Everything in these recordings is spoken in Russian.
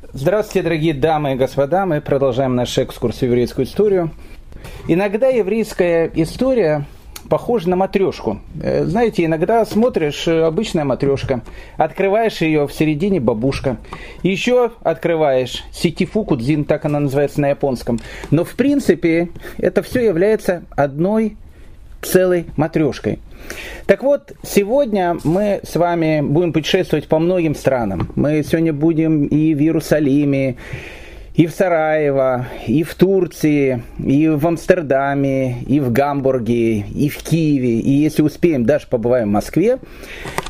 Здравствуйте, дорогие дамы и господа. Мы продолжаем наш экскурс в еврейскую историю. Иногда еврейская история похожа на матрешку. Э, знаете, иногда смотришь, э, обычная матрешка, открываешь ее в середине бабушка, еще открываешь ситифу кудзин, так она называется на японском. Но в принципе это все является одной целой матрешкой. Так вот, сегодня мы с вами будем путешествовать по многим странам. Мы сегодня будем и в Иерусалиме, и в Сараево, и в Турции, и в Амстердаме, и в Гамбурге, и в Киеве, и если успеем, даже побываем в Москве.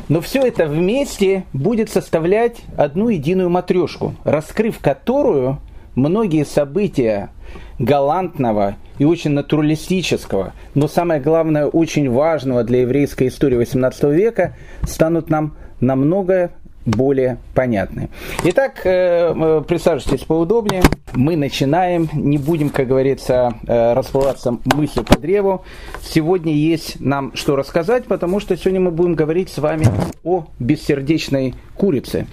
Но все это вместе будет составлять одну единую матрешку, раскрыв которую многие события галантного и очень натуралистического, но самое главное, очень важного для еврейской истории XVIII века, станут нам намного более понятны. Итак, э, э, присаживайтесь поудобнее. Мы начинаем. Не будем, как говорится, э, расплываться мыслью по древу. Сегодня есть нам что рассказать, потому что сегодня мы будем говорить с вами о бессердечной курице.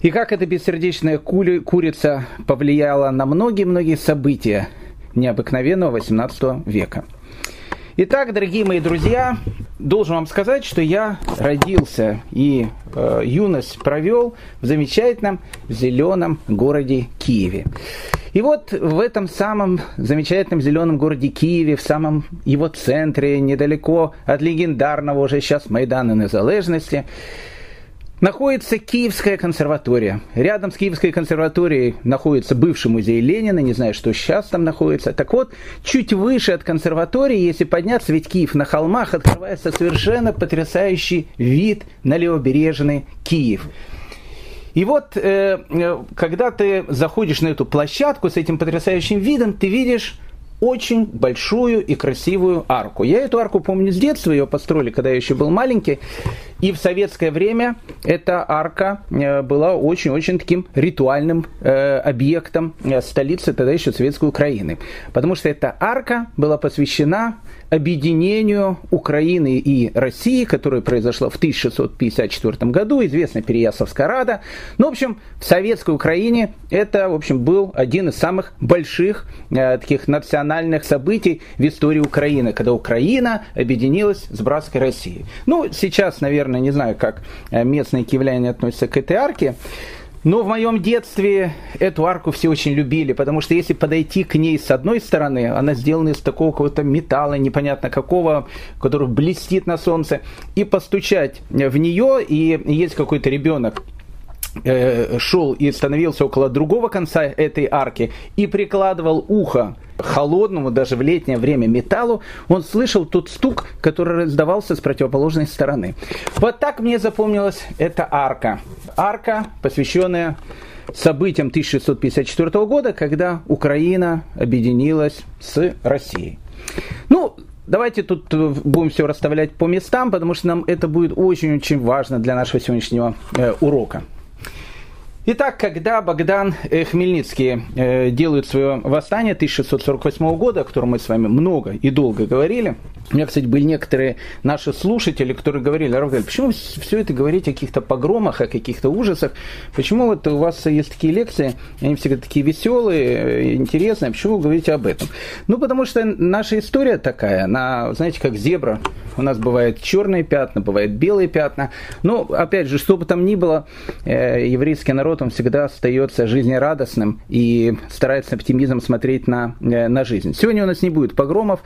И как эта бессердечная кури, курица повлияла на многие-многие события необыкновенного 18 века. Итак, дорогие мои друзья, должен вам сказать, что я родился и э, юность провел в замечательном зеленом городе Киеве. И вот в этом самом замечательном зеленом городе Киеве, в самом его центре, недалеко от легендарного уже сейчас Майдана Незалежности, находится Киевская консерватория. Рядом с Киевской консерваторией находится бывший музей Ленина, не знаю, что сейчас там находится. Так вот, чуть выше от консерватории, если подняться, ведь Киев на холмах, открывается совершенно потрясающий вид на левобережный Киев. И вот, э, э когда ты заходишь на эту площадку с этим потрясающим видом, ты видишь очень большую и красивую арку. Я эту арку помню с детства, ее построили, когда я еще был маленький. И в советское время эта арка э, была очень-очень таким ритуальным э, объектом э, столицы тогда еще Советской Украины. Потому что эта арка была посвящена объединению Украины и России, которое произошло в 1654 году, известная Переяславская рада. Ну, в общем, в Советской Украине это, в общем, был один из самых больших э, таких национальных событий в истории Украины, когда Украина объединилась с братской Россией. Ну, сейчас, наверное, не знаю, как э, местные киевляне относятся к этой арке, но в моем детстве эту арку все очень любили, потому что если подойти к ней с одной стороны, она сделана из такого какого-то металла, непонятно какого, который блестит на солнце, и постучать в нее, и есть какой-то ребенок, шел и становился около другого конца этой арки и прикладывал ухо холодному даже в летнее время металлу, он слышал тот стук, который раздавался с противоположной стороны. Вот так мне запомнилась эта арка. Арка, посвященная событиям 1654 года, когда Украина объединилась с Россией. Ну, Давайте тут будем все расставлять по местам, потому что нам это будет очень-очень важно для нашего сегодняшнего э, урока. Итак, когда Богдан э, Хмельницкий э, делает свое восстание 1648 года, о котором мы с вами много и долго говорили, у меня, кстати, были некоторые наши слушатели, которые говорили, Равгаль, почему все это говорите о каких-то погромах, о каких-то ужасах? Почему вот у вас есть такие лекции, они всегда такие веселые, э, интересные, почему вы говорите об этом? Ну, потому что наша история такая, она, знаете, как зебра. У нас бывают черные пятна, бывают белые пятна. Но, опять же, что бы там ни было, еврейский народ, он всегда остается жизнерадостным и старается оптимизмом смотреть на, э, на жизнь. Сегодня у нас не будет погромов,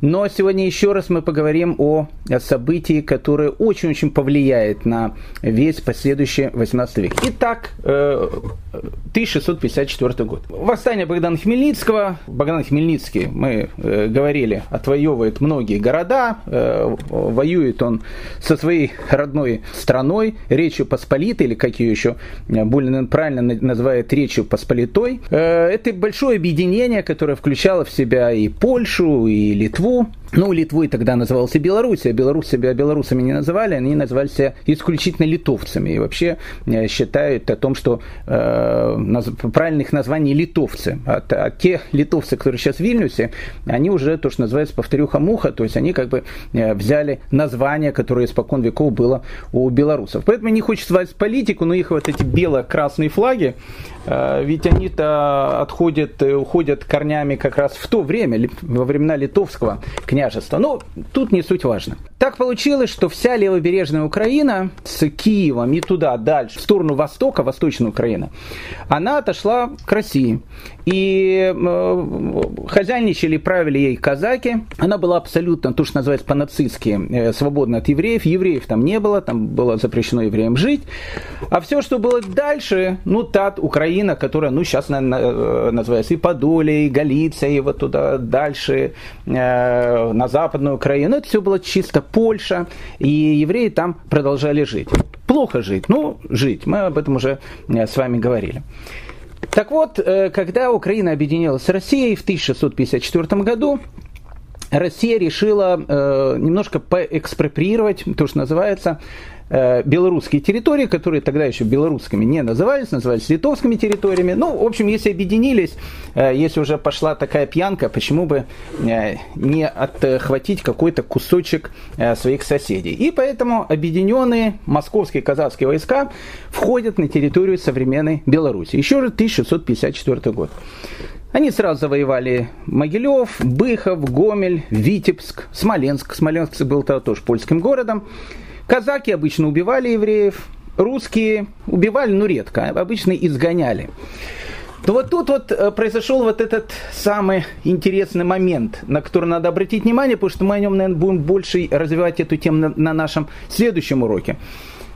но сегодня еще раз мы поговорим о событии, которое очень-очень повлияет на весь последующий 18 век. Итак, 1654 э, год. Восстание Богдана Хмельницкого. Богдан Хмельницкий, мы э, говорили, отвоевывает многие города, воюет он со своей родной страной, Речью Посполитой, или как ее еще более правильно называют Речью Посполитой. Это большое объединение, которое включало в себя и Польшу, и Литву. Ну, Литвой тогда назывался Белоруссия. Беларусь себя белорусами не называли, они называли себя исключительно литовцами. И вообще э, считают о том, что э, правильных названий литовцы. А, а те литовцы, которые сейчас в Вильнюсе, они уже то, что называется повторюха-муха, то есть они как бы э, взяли название, которое испокон веков было у белорусов. Поэтому не хочется звать политику, но их вот эти бело-красные флаги, Э, ведь они-то отходят, уходят корнями как раз в то время, во времена Литовского княжества. Но тут не суть важно. Так получилось, что вся левобережная Украина с Киевом и туда дальше, в сторону востока, восточная Украина, она отошла к России. И э, хозяйничали, правили ей казаки. Она была абсолютно, то, что называется по-нацистски, э, свободна от евреев. Евреев там не было, там было запрещено евреям жить. А все, что было дальше, ну, та Украина, которая, ну, сейчас наверное, э, называется и Подоле, и Галиция, и вот туда дальше, на Западную Украину, это все было чисто Польша, и евреи там продолжали жить. Плохо жить, ну, жить. Мы об этом уже с вами говорили. Так вот, э, когда Украина объединилась с Россией в 1654 году, Россия решила э, немножко поэкспроприировать то, что называется Э, белорусские территории, которые тогда еще белорусскими не назывались, назывались литовскими территориями. Ну, в общем, если объединились, э, если уже пошла такая пьянка, почему бы э, не отхватить какой-то кусочек своих соседей. И поэтому объединенные московские казахские войска входят на территорию современной Беларуси. Еще раз 1654 год. Они сразу завоевали Могилев, Быхов, Гомель, Витебск, Смоленск. Смоленск был -то тоже польским городом. Казаки обычно убивали евреев, русские убивали, но редко, обычно изгоняли. Но вот тут вот э, произошел вот этот самый интересный момент, на который надо обратить внимание, потому что мы о нем, наверное, будем больше развивать эту тему на нашем следующем уроке.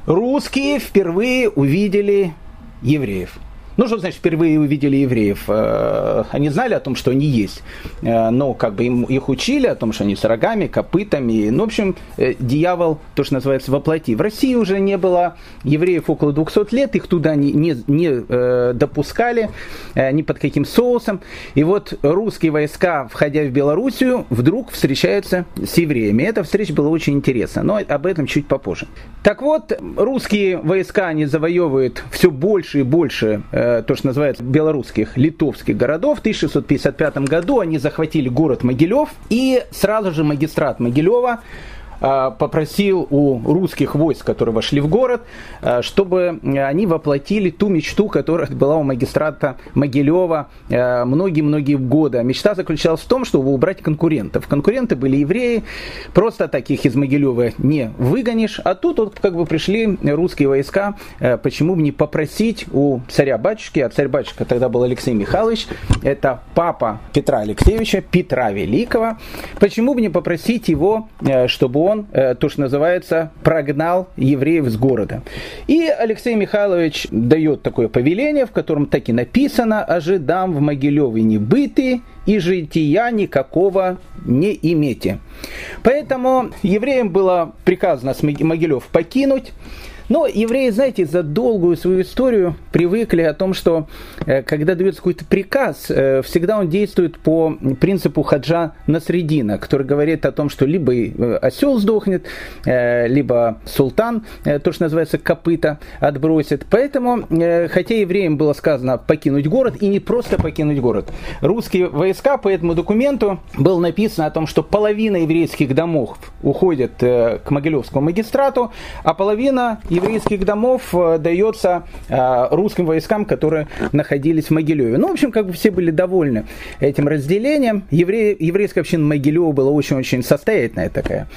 Русские впервые увидели евреев. Ну, что значит, впервые увидели евреев? Э, они знали о том, что они есть, э, но как бы им, их учили о том, что они с рогами, копытами. Ну, в общем, э, дьявол, то, что называется, воплоти. В России уже не было евреев около 200 лет, их туда не, не, не допускали ни под каким соусом. И вот русские войска, входя в Белоруссию, вдруг встречаются с евреями. Эта встреча была очень интересна, но об этом чуть попозже. Так вот, русские войска, они завоевывают все больше и больше то, что называется белорусских, литовских городов. В 1655 году они захватили город Могилев, и сразу же магистрат Могилева Э, попросил у русских войск, которые вошли в город, э, чтобы они воплотили ту мечту, которая была у магистрата Могилева э, многие-многие годы. Мечта заключалась в том, чтобы убрать конкурентов. Конкуренты были евреи, просто таких из Могилева не выгонишь, а тут вот как бы пришли русские войска, почему бы не попросить у царя-батюшки, а царь-батюшка тогда был Алексей Михайлович, это папа Петра Алексеевича, Петра Великого, почему бы не попросить его, чтобы он он, э, то, что называется, прогнал евреев с города. И Алексей Михайлович дает такое повеление, в котором так и написано «Ожидам в Могилеве не быты, и жития никакого не имейте». Поэтому евреям было приказано с Могилев покинуть, но евреи, знаете, за долгую свою историю привыкли о том, что э, когда дается какой-то приказ, э, всегда он действует по принципу хаджа Насредина, который говорит о том, что либо э, осел сдохнет, либо султан, то, что называется копыта, отбросит. Поэтому, хотя евреям было сказано покинуть город, и не просто покинуть город, русские войска по этому документу было написано о том, что половина еврейских домов уходит к Могилевскому магистрату, а половина еврейских домов э, дается э, русским войскам, которые находились в Могилеве. Ну, в общем, как бы все были довольны этим разделением. Евре... Еврейская община Могилева была очень-очень состоятельная такая.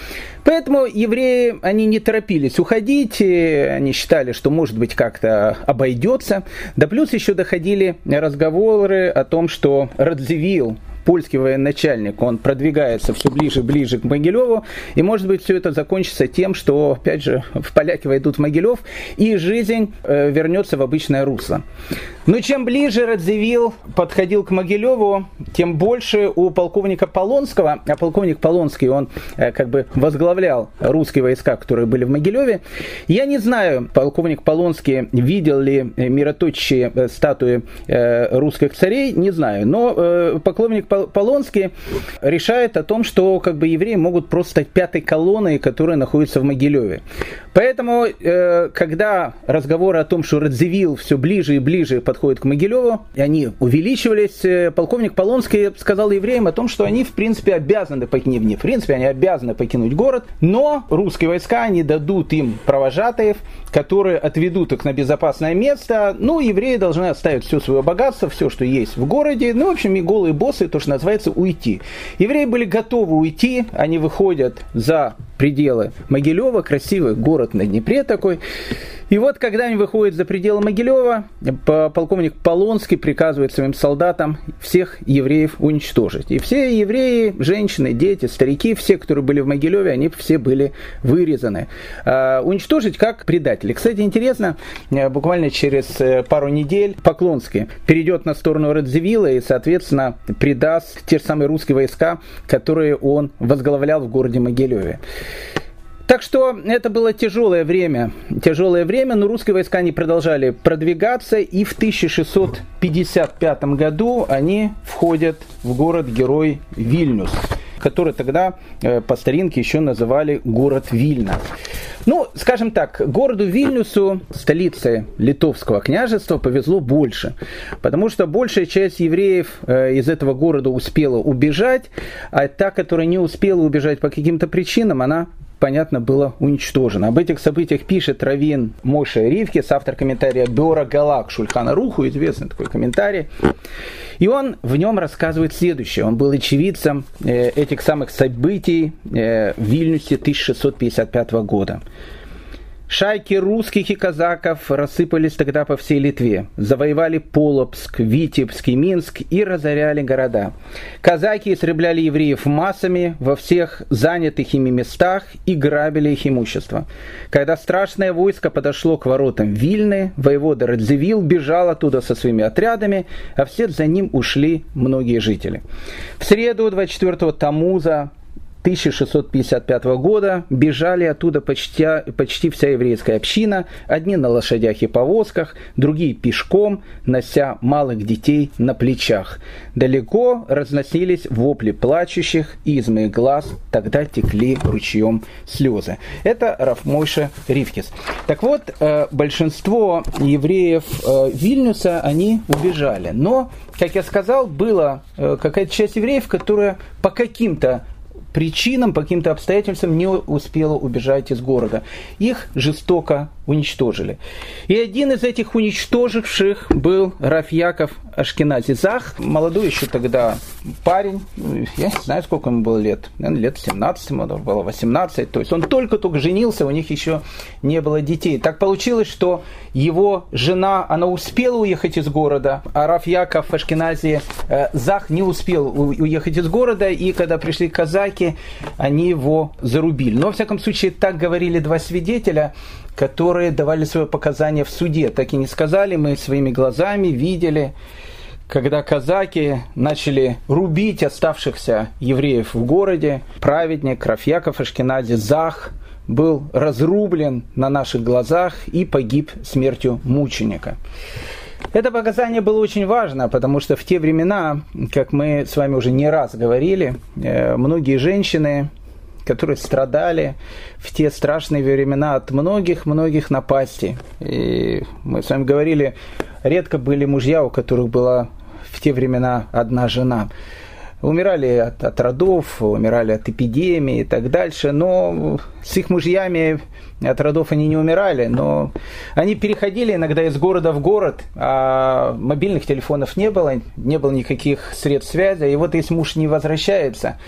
Поэтому евреи, они не торопились уходить, они считали, что, может быть, как-то обойдется. Да плюс еще доходили разговоры о том, что Радзивилл, польский военачальник, он продвигается все ближе и ближе к Могилеву, и может быть все это закончится тем, что опять же в поляки войдут в Могилев, и жизнь э, вернется в обычное русло. Но чем ближе Радзивилл подходил к Могилеву, тем больше у полковника Полонского, а полковник Полонский, он э, как бы возглавлял русские войска, которые были в Могилеве. Я не знаю, полковник Полонский видел ли мироточие э, статуи э, русских царей, не знаю. Но э, полковник Полонский решает о том, что как бы евреи могут просто стать пятой колонной, которая находится в Могилеве. Поэтому, э, когда разговоры о том, что Радзивилл все ближе и ближе под подходят к Могилеву, и они увеличивались. Полковник Полонский сказал евреям о том, что они, в принципе, обязаны покинуть, не в принципе, они обязаны покинуть город, но русские войска не дадут им провожатаев, которые отведут их на безопасное место. Ну, евреи должны оставить все свое богатство, все, что есть в городе. Ну, в общем, и голые боссы, то, что называется, уйти. Евреи были готовы уйти, они выходят за пределы Могилева, красивый город на Днепре такой. И вот, когда они выходят за пределы Могилева, полковник Полонский приказывает своим солдатам всех евреев уничтожить. И все евреи, женщины, дети, старики, все, которые были в Могилеве, они все были вырезаны. А, уничтожить как предатели. Кстати, интересно, э, буквально через э, пару недель Поклонский перейдет на сторону Радзивилла и, соответственно, предаст те же самые русские войска, которые он возглавлял в городе Могилеве. Так что это было тяжелое время, тяжелое время, но русские войска не продолжали продвигаться, и в 1655 году они входят в город-герой Вильнюс, который тогда э, по старинке еще называли город Вильна. Ну, скажем так, городу Вильнюсу, столице Литовского княжества, повезло больше, потому что большая часть евреев э, из этого города успела убежать, а та, которая не успела убежать по каким-то причинам, она понятно, было уничтожено. Об этих событиях пишет Равин Моше Ривки, автор комментария Бера Галак Шульхана Руху, известный такой комментарий. И он в нем рассказывает следующее. Он был очевидцем э, этих самых событий э, в Вильнюсе 1655 года. Шайки русских и казаков рассыпались тогда по всей Литве, завоевали Полобск, Витебск и Минск и разоряли города. Казаки истребляли евреев массами во всех занятых ими местах и грабили их имущество. Когда страшное войско подошло к воротам Вильны, воевода Радзивилл бежал оттуда со своими отрядами, а вслед за ним ушли многие жители. В среду 24 Тамуза 1655 года бежали оттуда почти, почти вся еврейская община, одни на лошадях и повозках, другие пешком, нося малых детей на плечах. Далеко разносились вопли плачущих, и из моих глаз тогда текли ручьем слезы. Это Рафмойша Ривкис. Так вот, э, большинство евреев э, Вильнюса, они убежали. Но, как я сказал, была э, какая-то часть евреев, которая по каким-то причинам, по каким-то обстоятельствам не успела убежать из города. Их жестоко уничтожили. И один из этих уничтоживших был Рафьяков Ашкенази Зах, молодой еще тогда парень, я не знаю, сколько ему было лет, наверное, лет 17, ему было 18, то есть он только-только женился, у них еще не было детей. Так получилось, что его жена, она успела уехать из города, а Рафьяков Ашкенази э, Зах не успел уехать из города, и когда пришли казаки, они его зарубили. Но, во всяком случае, так говорили два свидетеля, которые давали свои показания в суде. Так и не сказали, мы своими глазами видели, когда казаки начали рубить оставшихся евреев в городе, праведник Рафьяков Ашкенази Зах был разрублен на наших глазах и погиб смертью мученика. Это показание было очень важно, потому что в те времена, как мы с вами уже не раз говорили, э, многие женщины которые страдали в те страшные времена от многих-многих напастей. И мы с вами говорили, редко были мужья, у которых была в те времена одна жена. Умирали от, от родов, умирали от эпидемии и так дальше, но с их мужьями от родов они не умирали, но они переходили иногда из города в город, а мобильных телефонов не было, не было никаких средств связи, и вот если муж не возвращается,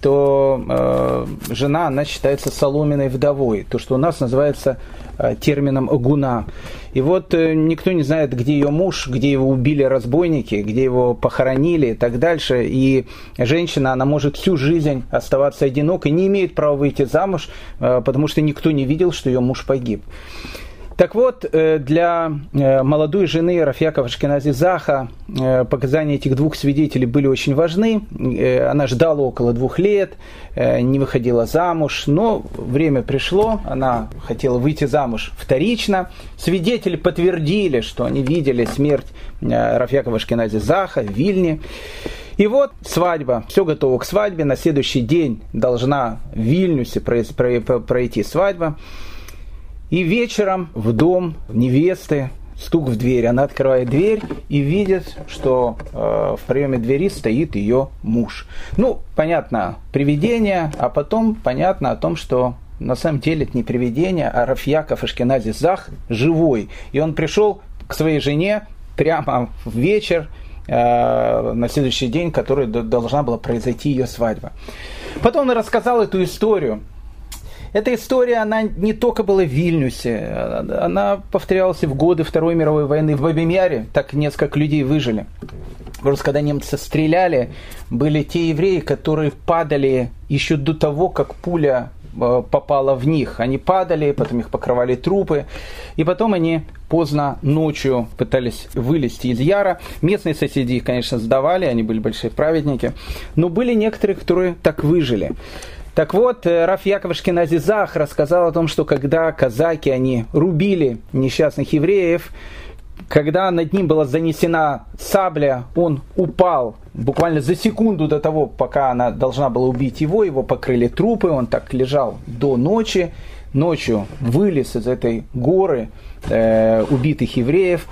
то э, жена, она считается соломенной вдовой, то, что у нас называется э, термином гуна. И вот э, никто не знает, где ее муж, где его убили разбойники, где его похоронили и так дальше. И женщина, она может всю жизнь оставаться одинокой, не имеет права выйти замуж, э, потому что никто не видел, что ее муж погиб. Так вот, э, для э, молодой жены Рафьякова Шкинази Заха э, показания этих двух свидетелей были очень важны. Она ждала около двух лет, не выходила замуж, но время пришло, она хотела выйти замуж вторично. Свидетели подтвердили, что они видели смерть Рафьякова Шкинази Заха в Вильне. И вот свадьба, все готово к свадьбе, на следующий день должна в Вильнюсе пройти свадьба. И вечером в дом невесты стук в дверь. Она открывает дверь и видит, что э, в проеме двери стоит ее муж. Ну, понятно, привидение, а потом понятно о том, что на самом деле это не привидение, а Рафьяков Ашкенази Зах живой. И он пришел к своей жене прямо в вечер, э, на следующий день, который должна была произойти ее свадьба. Потом он рассказал эту историю. Эта история, она не только была в Вильнюсе, она повторялась и в годы Второй мировой войны в Бабимяре, так несколько людей выжили. Просто когда немцы стреляли, были те евреи, которые падали еще до того, как пуля Э, попала в них. Они падали, потом их покрывали трупы, и потом они поздно ночью пытались вылезти из Яра. Местные соседи их, конечно, сдавали, они были большие праведники, но были некоторые, которые так выжили. Так вот, э, Раф Яковлевский Назизах рассказал о том, что когда казаки, они рубили несчастных евреев, когда над ним была занесена сабля, он упал буквально за секунду до того, пока она должна была убить его, его покрыли трупы, он так лежал до ночи, ночью вылез из этой горы э, убитых евреев.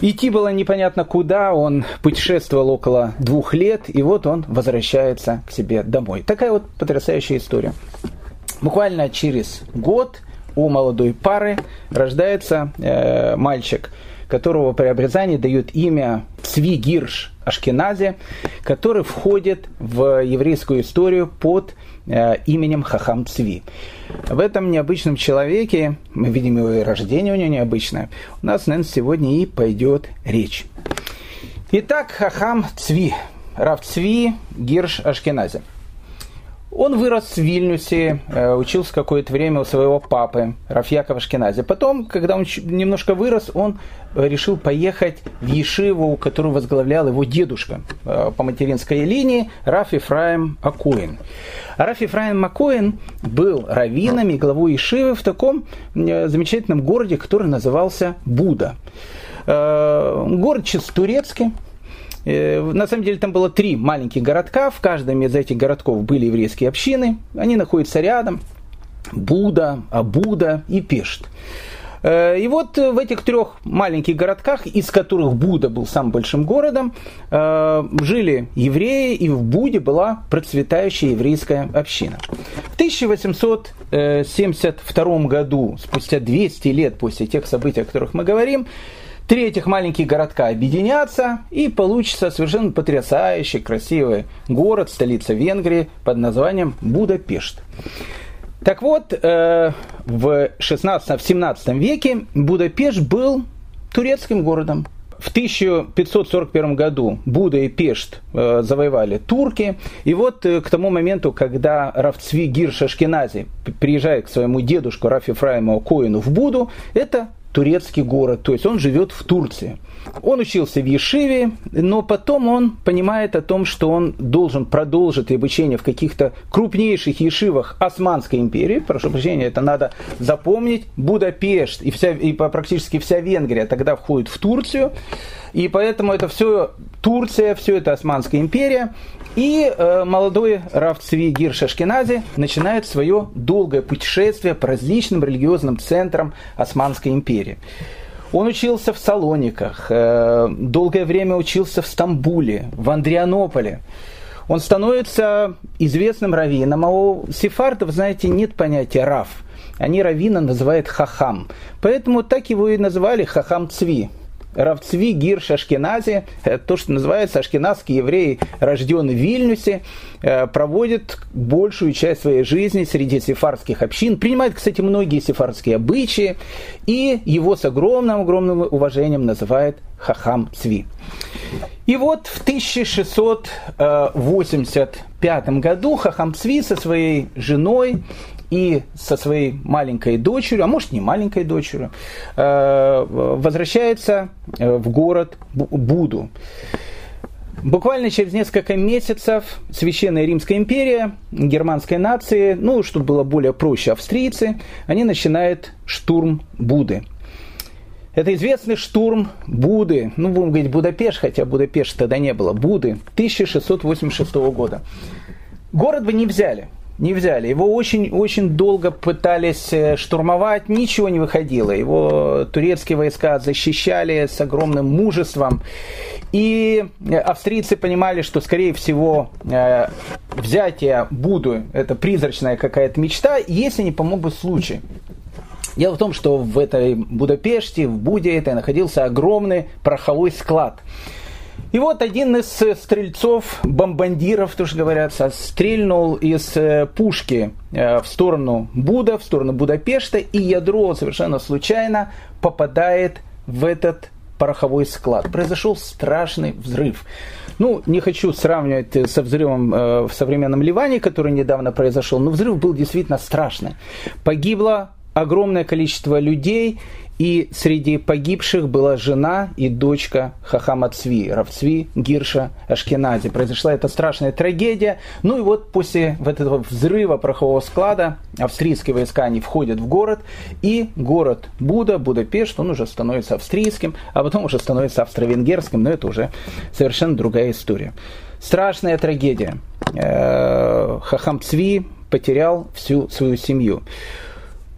Идти было непонятно куда, он путешествовал около двух лет, и вот он возвращается к себе домой. Такая вот потрясающая история. Буквально через год у молодой пары рождается э, мальчик, которого при обрезании дают имя Цви Гирш Ашкенази, который входит в еврейскую историю под именем Хахам Цви. В этом необычном человеке, мы видим его и рождение у него необычное, у нас, наверное, сегодня и пойдет речь. Итак, Хахам Цви, Рав Цви Гирш Ашкенази – он вырос в Вильнюсе, э, учился какое-то время у своего папы, Рафьякова Шкинази. Потом, когда он немножко вырос, он решил поехать в Ешиву, которую возглавлял его дедушка э, по материнской линии, Раф Ифраим Акуин. Раф Ифраим Акуин был раввином и главой Ешивы в таком э, замечательном городе, который назывался Буда. Город чисто турецкий, Э, на самом деле там было три маленьких городка, в каждом из этих городков были еврейские общины, они находятся рядом, Буда, Абуда и Пешт. Э, и вот в этих трех маленьких городках, из которых Буда был самым большим городом, э, жили евреи, и в Буде была процветающая еврейская община. В 1872 году, спустя 200 лет после тех событий, о которых мы говорим, Три этих маленьких городка объединятся, и получится совершенно потрясающий, красивый город, столица Венгрии под названием Будапешт. Так вот, э, в 16-17 веке Будапешт был турецким городом. В 1541 году Буда и Пешт э, завоевали турки. И вот э, к тому моменту, когда Равцви Гир Шашкинази приезжает к своему дедушку Рафи Фраиму Коину в Буду, это турецкий город, то есть он живет в Турции. Он учился в Ешиве, но потом он понимает о том, что он должен продолжить обучение в каких-то крупнейших ешивах Османской империи. Прошу прощения, это надо запомнить. Будапешт и, вся, и практически вся Венгрия тогда входит в Турцию. И поэтому это все Турция, все это Османская империя. И э, молодой Раф Цви Гир Шашкинази начинает свое долгое путешествие по различным религиозным центрам Османской империи. Он учился в Салониках, э, долгое время учился в Стамбуле, в Андрианополе. Он становится известным раввином, а у сефардов, знаете, нет понятия «раф». Они раввина называют «хахам». Поэтому так его и называли «хахам Цви». Равцви Гир Шашкенази, э, то, что называется ашкеназский еврей, рожденный в Вильнюсе, э, проводит большую часть своей жизни среди сефардских общин, принимает, кстати, многие сефардские обычаи, и его с огромным-огромным уважением называют Хахам Цви. И вот в 1685 году Хахам Цви со своей женой и со своей маленькой дочерью, а может не маленькой дочерью, э, возвращается э, в город Буду. Буквально через несколько месяцев Священная Римская империя, германской нации, ну, чтобы было более проще, австрийцы, они начинают штурм Буды. Это известный штурм Буды, ну, будем говорить Будапешт, хотя Будапешт тогда не было, Буды, 1686 года. Город бы не взяли, не взяли. Его очень-очень долго пытались э, штурмовать, ничего не выходило. Его турецкие войска защищали с огромным мужеством. И э, австрийцы понимали, что, скорее всего, э, взятие Буду – это призрачная какая-то мечта, если не помог бы случай. Дело в том, что в этой Будапеште, в Буде, это находился огромный пороховой склад – и вот один из э, стрельцов, бомбандиров, тоже говорят, стрельнул из э, пушки э, в сторону Буда, в сторону Будапешта, и ядро совершенно случайно попадает в этот пороховой склад. Произошел страшный взрыв. Ну, не хочу сравнивать со взрывом в современном Ливане, который недавно произошел, но взрыв был действительно страшный. Погибло огромное количество людей, и среди погибших была жена и дочка Хахама Цви, Равцви Гирша Ашкенази. Произошла эта страшная трагедия. Ну и вот после вот этого взрыва порохового склада австрийские войска они входят в город, и город Буда, Будапешт, он уже становится австрийским, а потом уже становится австро-венгерским, но это уже совершенно другая история. Страшная трагедия. Э, Хахам Цви потерял всю свою семью.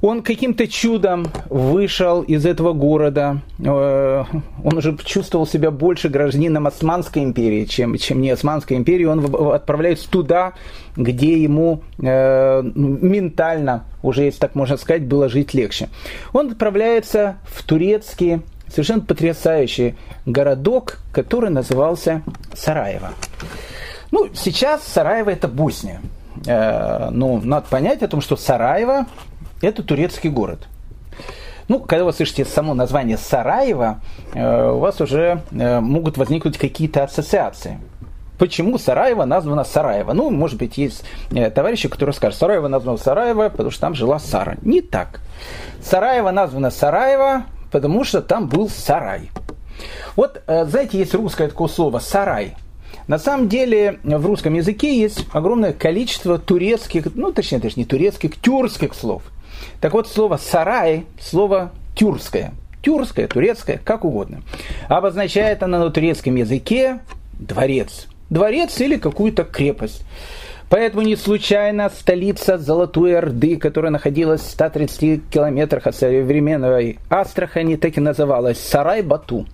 Он каким-то чудом вышел из этого города. Э, он уже чувствовал себя больше гражданином Османской империи, чем, чем не Османской империи. Он отправляется туда, где ему э, ментально, уже если так можно сказать, было жить легче. Он отправляется в турецкий, совершенно потрясающий городок, который назывался Сараево. Ну, сейчас Сараево это Босния. Э, ну, надо понять о том, что Сараево это турецкий город. Ну, когда вы слышите само название Сараева, э, у вас уже э, могут возникнуть какие-то ассоциации. Почему Сараево названо Сараево? Ну, может быть, есть э, товарищи, которые скажут, Сараево названо Сараево, потому что там жила Сара. Не так. Сараево названо Сараево, потому что там был сарай. Вот, знаете, есть русское такое слово «сарай». На самом деле в русском языке есть огромное количество турецких, ну точнее даже не турецких, тюркских слов – так вот, слово «сарай» – слово тюркское. Тюркское, турецкое, как угодно. Обозначает оно на турецком языке дворец. Дворец или какую-то крепость. Поэтому не случайно столица Золотой Орды, которая находилась в 130 километрах от современной Астрахани, так и называлась Сарай-Бату.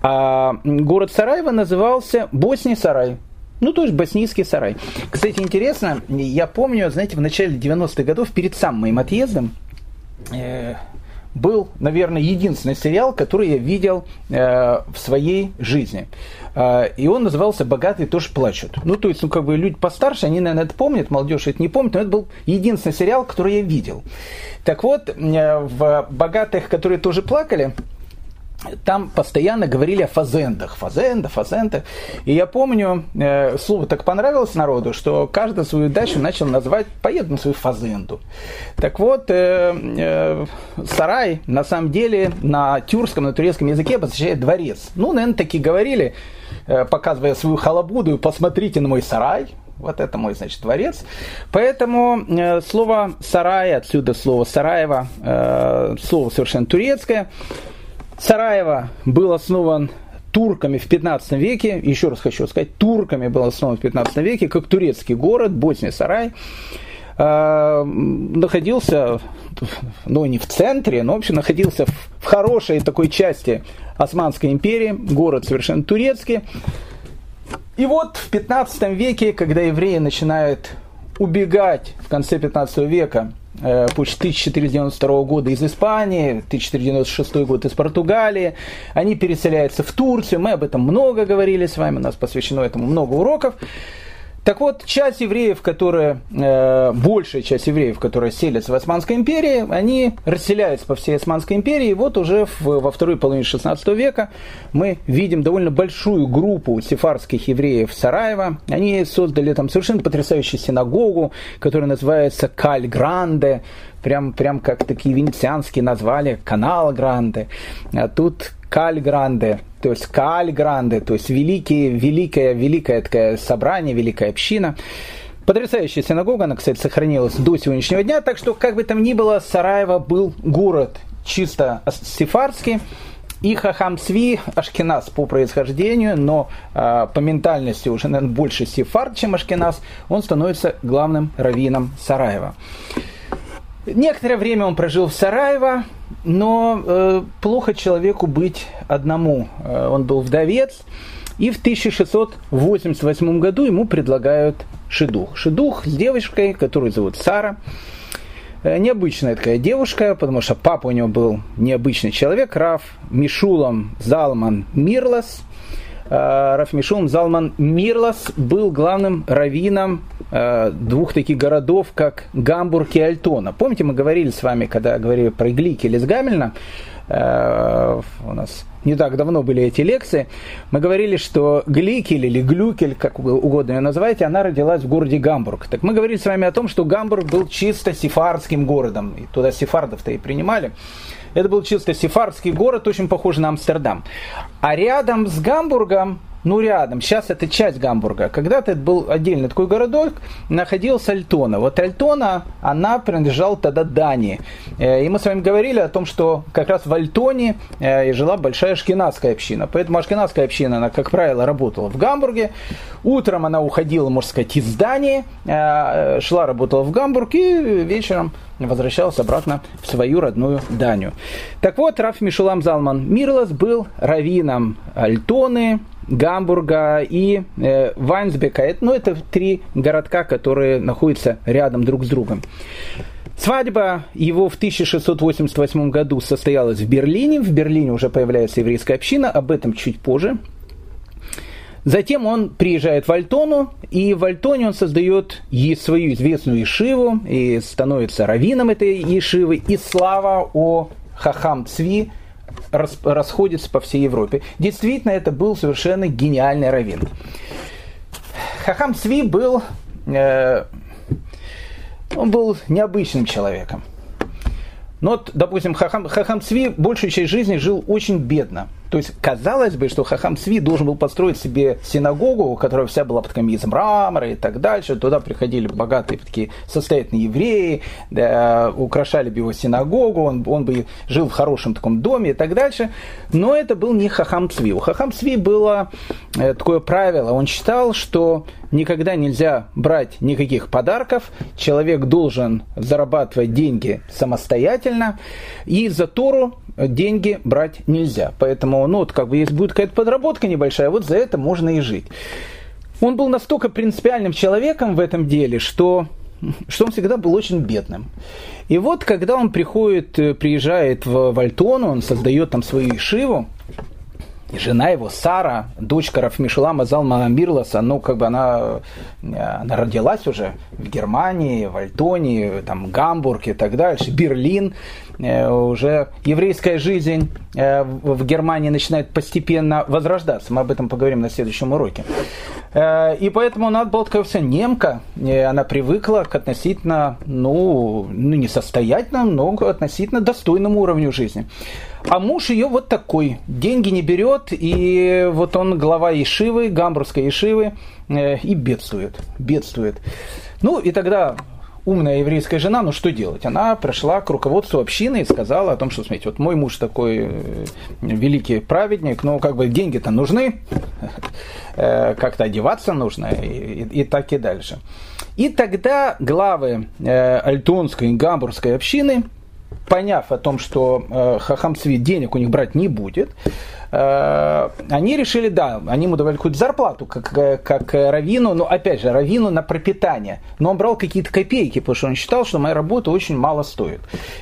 А город Сараево назывался Босний-Сарай. Ну, то есть боснийский сарай. Кстати, интересно, я помню, знаете, в начале 90-х годов, перед самым моим отъездом, э, был, наверное, единственный сериал, который я видел э, в своей жизни. Э, и он назывался «Богатые тоже плачут». Ну, то есть, ну, как бы люди постарше, они, наверное, это помнят, молодежь это не помнит, но это был единственный сериал, который я видел. Так вот, э, в «Богатых, которые тоже плакали», там постоянно говорили о фазендах, фазенда, фазенда. И я помню, э, слово так понравилось народу, что каждый свою дачу начал называть «поеду на свою фазенду». Так вот, э, э, сарай на самом деле на тюркском, на турецком языке обозначает дворец. Ну, наверное, таки говорили, э, показывая свою халабуду, посмотрите на мой сарай, вот это мой, значит, дворец. Поэтому э, слово «сарай», отсюда слово «сараево», э, слово совершенно турецкое – Сараево был основан турками в 15 веке, еще раз хочу сказать, турками был основан в 15 веке, как турецкий город, Босния Сарай, э, находился, ну не в центре, но в общем находился в хорошей такой части Османской империи, город совершенно турецкий. И вот в 15 веке, когда евреи начинают убегать в конце 15 века Э, пусть 1492 года из Испании, 1496 год из Португалии. Они переселяются в Турцию. Мы об этом много говорили с вами, у нас посвящено этому много уроков. Так вот, часть евреев, которые, э, большая часть евреев, которые селятся в Османской империи, они расселяются по всей Османской империи. И вот уже во второй половине 16 века мы видим довольно большую группу сефарских евреев Сараева. Они создали там совершенно потрясающую синагогу, которая называется Каль Гранде. Прям, прям как такие венецианские назвали, Канал Гранде. А тут Каль Гранде, то есть Каль Гранде, то есть великие, великое, великое такое собрание, великая община. Потрясающая синагога, она, кстати, сохранилась до сегодняшнего дня, так что, как бы там ни было, Сараево был город чисто сефардский, И Хахам Сви Ашкенас по происхождению, но э, по ментальности уже, наверное, больше сефард, чем Ашкенас, он становится главным раввином Сараева. Некоторое время он прожил в Сараево, но э, плохо человеку быть одному. Э, он был вдовец, и в 1688 году ему предлагают шедух. Шедух с девочкой, которую зовут Сара. Э, необычная такая девушка, потому что папа у него был необычный человек, Раф Мишулам Залман Мирлас. Э, Раф Мишулам Залман Мирлас был главным раввином э, двух таких городов, как Гамбург и Альтона. Помните, мы говорили с вами, когда говорили про Иглики или Гамельна, у нас не так давно были эти лекции, мы говорили, что Гликель или Глюкель, как угодно ее называете, она родилась в городе Гамбург. Так мы говорили с вами о том, что Гамбург был чисто сефардским городом, и туда сефардов-то и принимали. Это был чисто сефардский город, очень похожий на Амстердам. А рядом с Гамбургом ну, рядом. Сейчас это часть Гамбурга. Когда-то это был отдельный такой городок, находился Альтона. Вот Альтона, она принадлежала тогда Дании. Э, и мы с вами говорили о том, что как раз в Альтоне э, жила большая ашкенадская община. Поэтому ашкенадская община, она, как правило, работала в Гамбурге. Утром она уходила, можно сказать, из Дании, э, шла, работала в Гамбург и вечером возвращалась обратно в свою родную Данию. Так вот, Раф Мишелам Залман Мирлас был раввином Альтоны, Гамбурга и э, Вайнсбека. Ну, это три городка, которые находятся рядом друг с другом. Свадьба его в 1688 году состоялась в Берлине. В Берлине уже появляется еврейская община, об этом чуть позже. Затем он приезжает в Альтону, и в Альтоне он создает свою известную Ишиву, и становится раввином этой Ишивы, и слава о Хахам Цви расходится по всей Европе. Действительно, это был совершенно гениальный раввин. Хахам Цви был, э, он был необычным человеком. Но вот, допустим, Хахам, Хахам Цви большую часть жизни жил очень бедно. То есть, казалось бы, что Хахам Цви должен был построить себе синагогу, которая вся была под из мрамора и так дальше. Туда приходили богатые такие состоятельные евреи, да, украшали бы его синагогу, он, он бы жил в хорошем таком доме и так дальше. Но это был не Хахам Цви. У Хахам Цви было э, такое правило. Он считал, что никогда нельзя брать никаких подарков, человек должен зарабатывать деньги самостоятельно, и за Тору деньги брать нельзя. Поэтому, ну, вот как бы, если будет какая-то подработка небольшая, вот за это можно и жить. Он был настолько принципиальным человеком в этом деле, что что он всегда был очень бедным. И вот, когда он приходит, приезжает в Вальтону, он создает там свою ишиву, жена его, Сара, дочка Рафмишлама Залма Мирласа, ну, как бы она, она родилась уже в Германии, в Альтоне, там, Гамбург и так дальше, Берлин. Э, уже еврейская жизнь э, в Германии начинает постепенно возрождаться. Мы об этом поговорим на следующем уроке. Э, и поэтому она была такая вся немка, она привыкла к относительно, ну, ну не состоятельному, но к относительно достойному уровню жизни. А муж ее вот такой, деньги не берет, и вот он глава Ешивы, гамбургской Ешивы, э, и бедствует, бедствует. Ну и тогда умная еврейская жена, ну что делать? Она пришла к руководству общины и сказала о том, что, смотрите, вот мой муж такой э, великий праведник, но как бы деньги-то нужны, э, как-то одеваться нужно и, и, и так и дальше. И тогда главы э, Альтонской и Гамбургской общины поняв о том, что э, Хахам Цви денег у них брать не будет, э, они решили, да, они ему давали какую-то зарплату, как, э, как Равину, но опять же, Равину на пропитание. Но он брал какие-то копейки, потому что он считал, что моя работа очень мало стоит.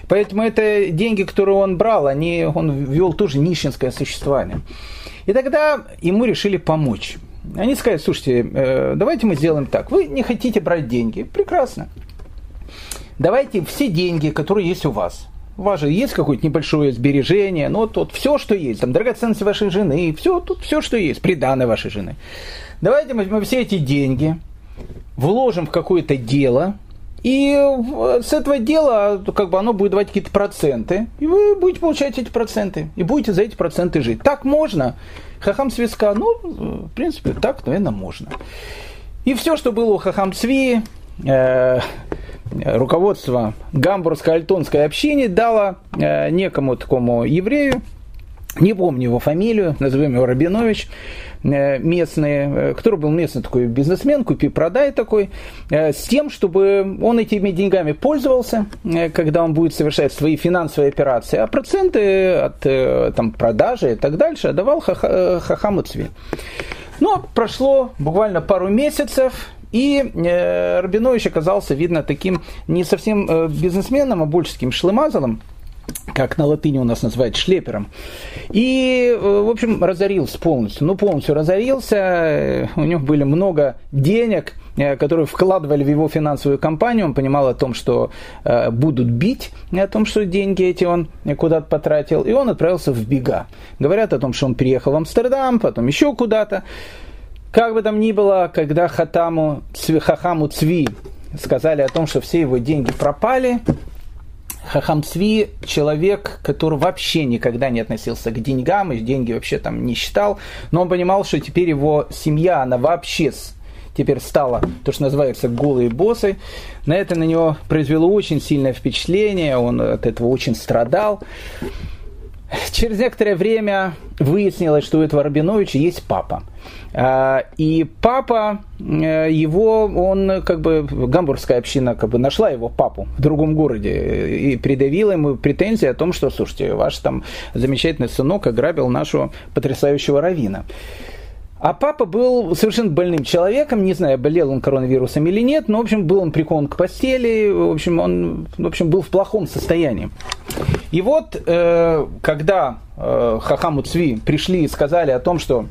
Поэтому это деньги, которые он брал, они, он вел тоже нищенское существование. И тогда ему решили помочь. Они сказали, слушайте, э, давайте мы сделаем так. Вы не хотите брать деньги. Прекрасно давайте все деньги, которые есть у вас, у вас же есть какое-то небольшое сбережение, ну вот, вот все, что есть, там драгоценности вашей жены, все, тут все, что есть, приданное вашей жены. Давайте мы, мы все эти деньги вложим в какое-то дело, и с этого дела как бы оно будет давать какие-то проценты, и вы будете получать эти проценты, и будете за эти проценты жить. Так можно. Хахам Свиска, ну, в принципе, так, наверное, можно. И все, что было у Хахам Цви, э, руководство Гамбургской альтонской общины дало э, некому такому еврею не помню его фамилию, назовем его Рабинович, э, местный, э, который был местный такой бизнесмен, купи-продай такой, с тем, чтобы он этими деньгами пользовался, когда он будет совершать свои финансовые операции, а проценты от там, продажи и так дальше давал Хахаму Цви. Но прошло буквально пару месяцев, и э, Рабинович оказался, видно, таким не совсем э, бизнесменом, а больше таким шлемазалом, как на латыни у нас называют шлепером. И, э, в общем, разорился полностью. Ну, полностью разорился. У него были много денег, э, которые вкладывали в его финансовую компанию. Он понимал о том, что э, будут бить, о том, что деньги эти он куда-то потратил. И он отправился в бега. Говорят о том, что он приехал в Амстердам, потом еще куда-то. Как бы там ни было, когда Хатаму, Хахаму Цви сказали о том, что все его деньги пропали, Хахам Цви человек, который вообще никогда не относился к деньгам, и деньги вообще там не считал, но он понимал, что теперь его семья, она вообще теперь стала, то, что называется, голые боссы. На это на него произвело очень сильное впечатление, он от этого очень страдал. Через некоторое время выяснилось, что у этого Рабиновича есть папа. А, и папа э, его, он как бы, гамбургская община как бы нашла его папу в другом городе и придавила ему претензии о том, что, слушайте, ваш там замечательный сынок ограбил нашего потрясающего равина. А папа был совершенно больным человеком, не знаю, болел он коронавирусом или нет, но, в общем, был он прикован к постели, в общем, он, в общем, был в плохом состоянии. И вот, э, когда э, Хахаму Цви пришли и сказали о том, что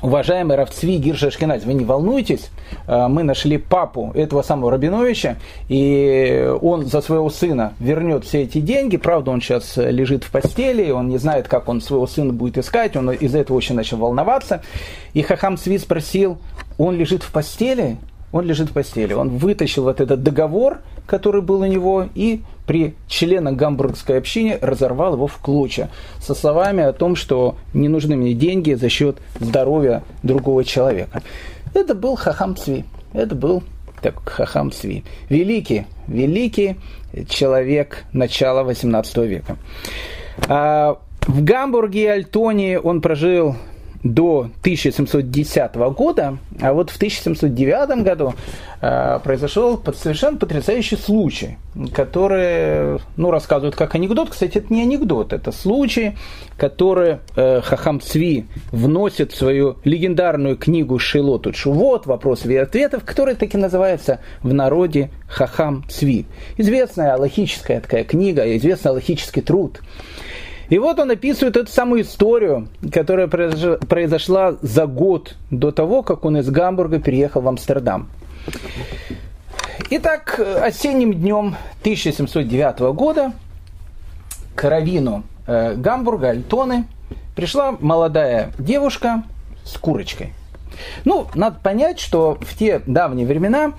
Уважаемый Равцви Гирша Ашкенадзе, вы не волнуйтесь, э, мы нашли папу этого самого Рабиновича, и он за своего сына вернет все эти деньги. Правда, он сейчас лежит в постели, он не знает, как он своего сына будет искать, он из-за этого очень начал волноваться. И Хахам Цви спросил, он лежит в постели? Он лежит в постели. Он вытащил вот этот договор, который был у него, и при членах гамбургской общины разорвал его в клочья со словами о том, что не нужны мне деньги за счет здоровья другого человека. Это был Хахам Цви. Это был так, Хахам Цви. Великий, великий человек начала 18 века. А, в Гамбурге и Альтоне он прожил до 1710 года, а вот в 1709 году э, произошел совершенно потрясающий случай, который, ну, рассказывают как анекдот. Кстати, это не анекдот, это случай, который э, Хахам Цви вносит в свою легендарную книгу Шилоту Чувот, вопросов и ответов, которая таки называется в народе Хахам Цви. Известная логическая такая книга, известный логический труд. И вот он описывает эту самую историю, которая произошла за год до того, как он из Гамбурга переехал в Амстердам. Итак, осенним днем 1709 года к равину э, Гамбурга, Альтоны, пришла молодая девушка с курочкой. Ну, надо понять, что в те давние времена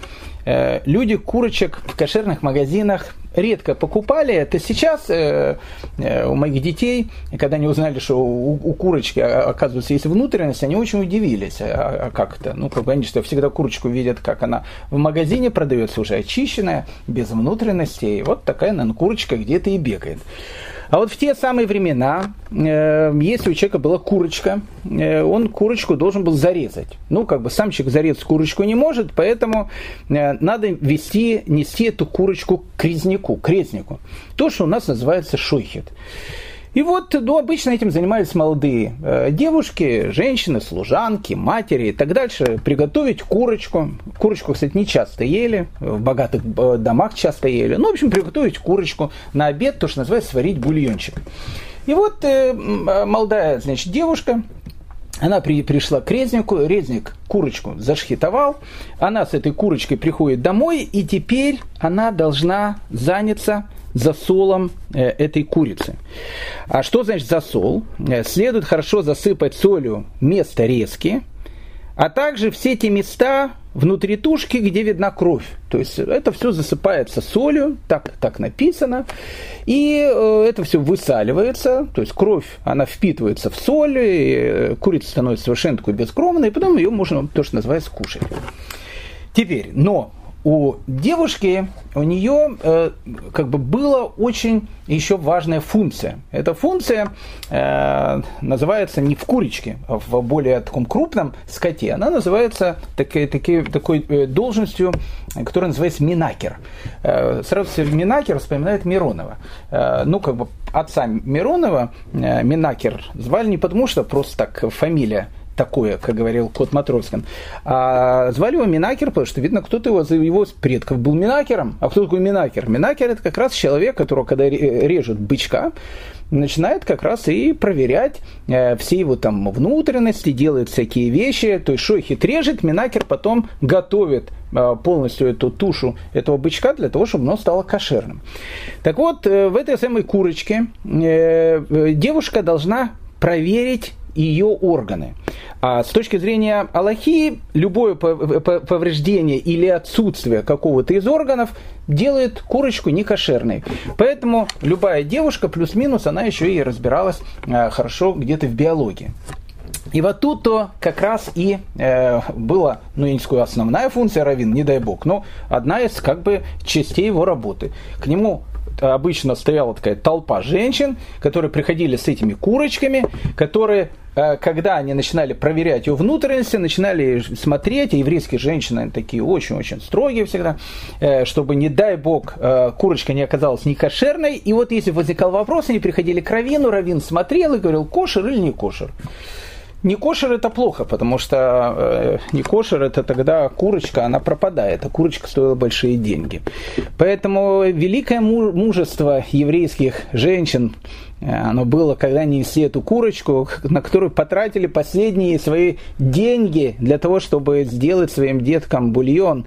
люди курочек в кошерных магазинах редко покупали. Это сейчас э, э, у моих детей, когда они узнали, что у, у курочки, оказывается, есть внутренность, они очень удивились. А, а как это? Ну, как бы они что, всегда курочку видят, как она в магазине продается уже очищенная, без внутренностей. Вот такая, наверное, курочка где-то и бегает. А вот в те самые времена, э, если у человека была курочка, э, он курочку должен был зарезать. Ну, как бы сам человек зарезать курочку не может, поэтому э, надо вести, нести эту курочку к резнику, к резнику. То, что у нас называется шойхет. И вот, ну, обычно этим занимались молодые э, девушки, женщины, служанки, матери и так дальше. Приготовить курочку. Курочку, кстати, не часто ели, в богатых э, домах часто ели. Ну, в общем, приготовить курочку на обед, то, что называется сварить бульончик. И вот э, молодая, значит, девушка, она при, пришла к резнику, резник курочку зашхитовал, она с этой курочкой приходит домой, и теперь она должна заняться засолом э, этой курицы. А что значит засол? Э, следует хорошо засыпать солью место резки, а также все те места внутри тушки, где видна кровь. То есть это все засыпается солью, так, так написано, и э, это все высаливается, то есть кровь, она впитывается в соль, и курица становится совершенно такой бескровной, и потом ее можно, то, что называется, кушать. Теперь, но у девушки, у нее э, как бы была очень еще важная функция. Эта функция э, называется не в курочке, а в более таком крупном скоте. Она называется такой, такой, такой э, должностью, которая называется минакер. Э, сразу все минакер вспоминает Миронова. Э, ну, как бы отца Миронова э, Минакер звали не потому, что просто так фамилия такое, как говорил Кот Матроскин. А звали его Минакер, потому что, видно, кто-то его, его предков был Минакером. А кто такой Минакер? Минакер – это как раз человек, которого, когда режут бычка, начинает как раз и проверять э, все его там внутренности, делает всякие вещи. То есть шойхит режет, Минакер потом готовит э, полностью эту тушу этого бычка для того, чтобы оно стало кошерным. Так вот, э, в этой самой курочке э, э девушка должна проверить ее органы. А с точки зрения Аллахи, любое повреждение или отсутствие какого-то из органов делает курочку некошерной. Поэтому любая девушка, плюс-минус, она еще и разбиралась э, хорошо где-то в биологии. И вот тут-то как раз и э, была, ну я не скажу, основная функция Равин, не дай бог, но одна из как бы частей его работы. К нему обычно стояла такая толпа женщин, которые приходили с этими курочками, которые, э, когда они начинали проверять ее внутренности, начинали смотреть, а еврейские женщины такие очень-очень строгие всегда, э, чтобы, не дай бог, э, курочка не оказалась некошерной. И вот если возникал вопрос, они приходили к Равину, Равин смотрел и говорил, кошер или не кошер. Не кошер это плохо, потому что э, не кошер это тогда курочка, она пропадает, а курочка стоила большие деньги. Поэтому великое мужество еврейских женщин, э, оно было, когда они несли эту курочку, на которую потратили последние свои деньги для того, чтобы сделать своим деткам бульон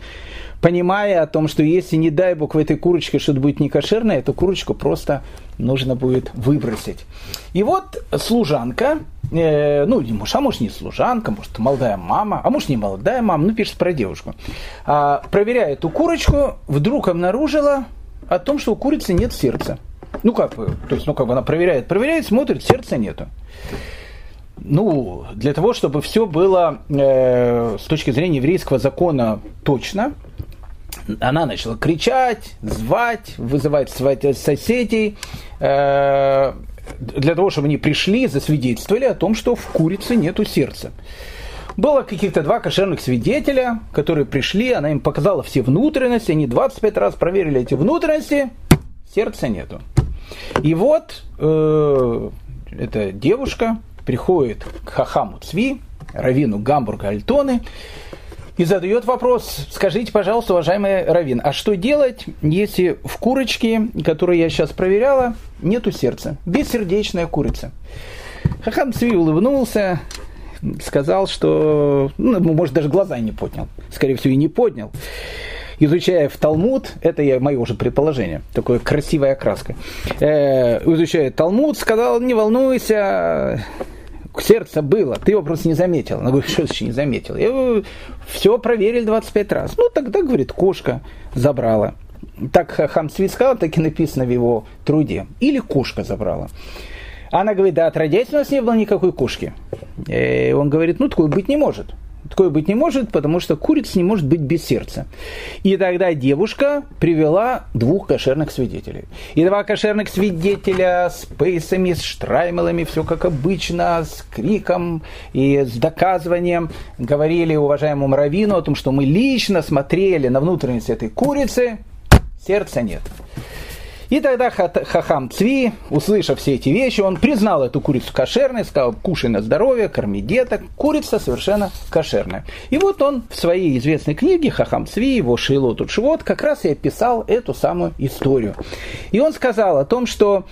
понимая о том, что если, не дай бог, в этой курочке что-то будет некошерное, эту курочку просто нужно будет выбросить. И вот служанка, э, ну, может, а может не служанка, может, молодая мама, а может, не молодая мама, ну, пишет про девушку, а, проверяя эту курочку, вдруг обнаружила о том, что у курицы нет сердца. Ну, как бы, то есть, ну, как бы она проверяет, проверяет, смотрит, сердца нету ну, для того, чтобы все было э, с точки зрения еврейского закона точно, она начала кричать, звать, вызывать соседей, э, для того, чтобы они пришли, засвидетельствовали о том, что в курице нету сердца. Было каких-то два кошерных свидетеля, которые пришли, она им показала все внутренности, они 25 раз проверили эти внутренности, сердца нету. И вот э, эта девушка приходит к Хахаму Цви, равину Гамбурга Альтоны, и задает вопрос, скажите, пожалуйста, уважаемый Равин, а что делать, если в курочке, которую я сейчас проверяла, нету сердца? Бессердечная курица. Хахам Цви улыбнулся, сказал, что, ну, может, даже глаза не поднял. Скорее всего, и не поднял. Изучая в Талмуд, это я, мое уже предположение, такое красивая окраска, э, изучая Талмуд, сказал, не волнуйся, сердце было, ты его просто не заметил. Она говорит, что еще не заметил? Я все проверили 25 раз. Ну, тогда, говорит, кошка забрала. Так Хамсви сказал, так и написано в его труде. Или кошка забрала. Она говорит, да, отродясь у нас не было никакой кошки. И он говорит, ну, такое быть не может. Такое быть не может, потому что курица не может быть без сердца. И тогда девушка привела двух кошерных свидетелей. И два кошерных свидетеля с пейсами, с штраймелами, все как обычно, с криком и с доказыванием говорили уважаемому Равину о том, что мы лично смотрели на внутренность этой курицы, сердца нет. И тогда Хахам Цви, услышав все эти вещи, он признал эту курицу кошерной, сказал, кушай на здоровье, корми деток, курица совершенно кошерная. И вот он в своей известной книге Хахам Цви, его Шейлот Швот, как раз и описал эту самую историю. И он сказал о том, что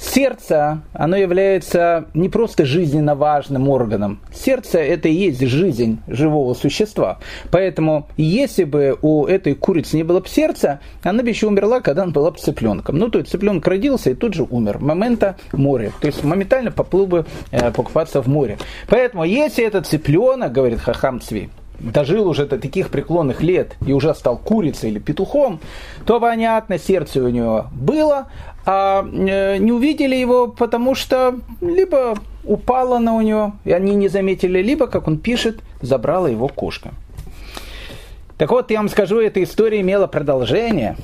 Сердце, оно является не просто жизненно важным органом. Сердце – это и есть жизнь живого существа. Поэтому, если бы у этой курицы не было бы сердца, она бы еще умерла, когда она была бы цыпленком. Ну, то есть цыпленок родился и тут же умер. Момента море. То есть моментально поплыл бы э, покупаться в море. Поэтому, если этот цыпленок, говорит Хахам Цви, дожил уже до таких преклонных лет и уже стал курицей или петухом, то понятно, сердце у него было, а э, не увидели его, потому что либо упало на у него, и они не заметили, либо, как он пишет, забрала его кошка. Так вот, я вам скажу, эта история имела продолжение,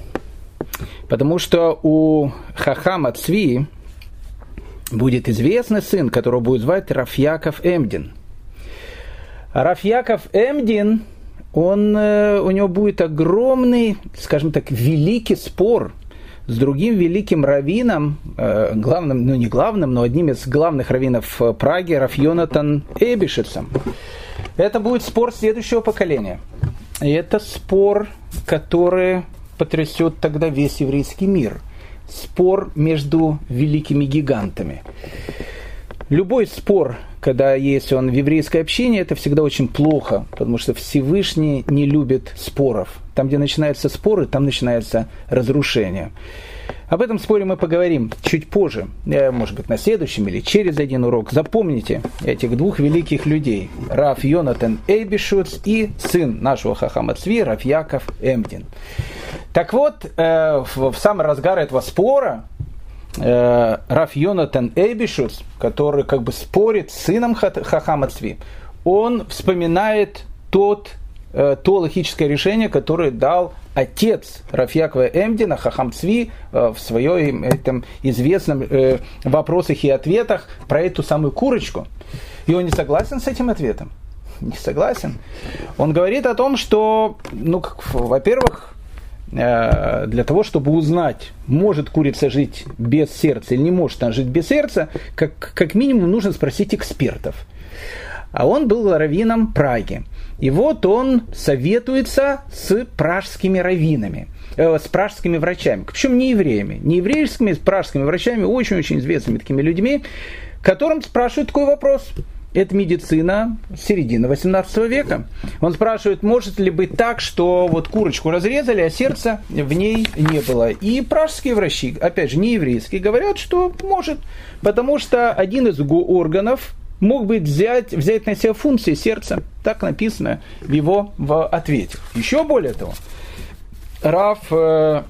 потому что у Хахама Цви будет известный сын, которого будет звать Рафьяков Эмдин. Рафьяков Эмдин, он, э, у него будет огромный, скажем так, великий спор с другим великим раввином, э, главным, ну не главным, но одним из главных раввинов Праги, Рафьонатан Эбишицем. Это будет спор следующего поколения. И это спор, который потрясет тогда весь еврейский мир. Спор между великими гигантами. Любой спор, когда есть он в еврейской общине, это всегда очень плохо, потому что Всевышний не любит споров. Там, где начинаются споры, там начинается разрушение. Об этом споре мы поговорим чуть позже, э, может быть, на следующем или через один урок. Запомните этих двух великих людей. Раф Йонатан Эйбишуц и сын нашего Хахама Цви, Раф Яков Эмдин. Так вот, э, в самый разгар этого спора э, Раф Йонатан Эйбишуц, который как бы спорит с сыном Хахама Цви, он вспоминает тот то логическое решение, которое дал отец Рафьякова Эмдина, Хахам Цви, э, в своем этом известном э, вопросах и ответах про эту самую курочку. И он не согласен с этим ответом. Не согласен. Он говорит о том, что, ну, во-первых, э, для того, чтобы узнать, может курица жить без сердца или не может она жить без сердца, как, как минимум нужно спросить экспертов. А он был раввином Праги. И вот он советуется с пражскими раввинами, э, с пражскими врачами, причем не евреями, не еврейскими, с пражскими врачами, очень-очень известными такими людьми, которым спрашивают такой вопрос. Это медицина середины 18 века. Он спрашивает, может ли быть так, что вот курочку разрезали, а сердца в ней не было. И пражские врачи, опять же, не еврейские, говорят, что может, потому что один из органов мог бы взять, взять на себя функции сердца. Так написано в его в ответе. Еще более того, Раф э,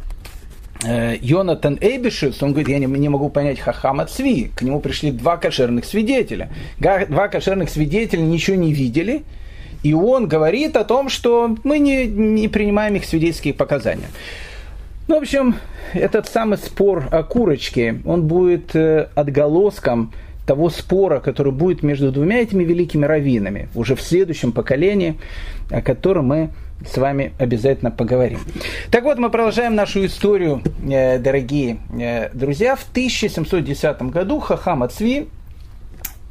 Йонатан Эйбишиц, он говорит, я не, не могу понять Хахама Цви. К нему пришли два кошерных свидетеля. Два кошерных свидетеля ничего не видели, и он говорит о том, что мы не, не принимаем их свидетельские показания. Ну, в общем, этот самый спор о курочке, он будет э, отголоском того спора, который будет между двумя этими великими раввинами уже в следующем поколении, о котором мы с вами обязательно поговорим. Так вот, мы продолжаем нашу историю, э, дорогие э, друзья. В 1710 году Хахам Цви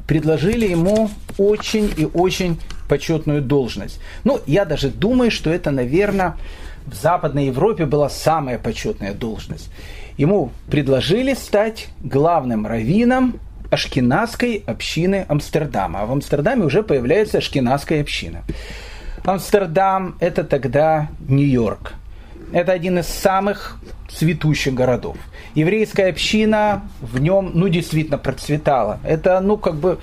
предложили ему очень и очень почетную должность. Ну, я даже думаю, что это, наверное, в Западной Европе была самая почетная должность. Ему предложили стать главным раввином ашкенадской общины Амстердама. А в Амстердаме уже появляется ашкенадская община. Амстердам – это тогда Нью-Йорк. Это один из самых цветущих городов. Еврейская община в нем, ну, действительно процветала. Это, ну, как бы,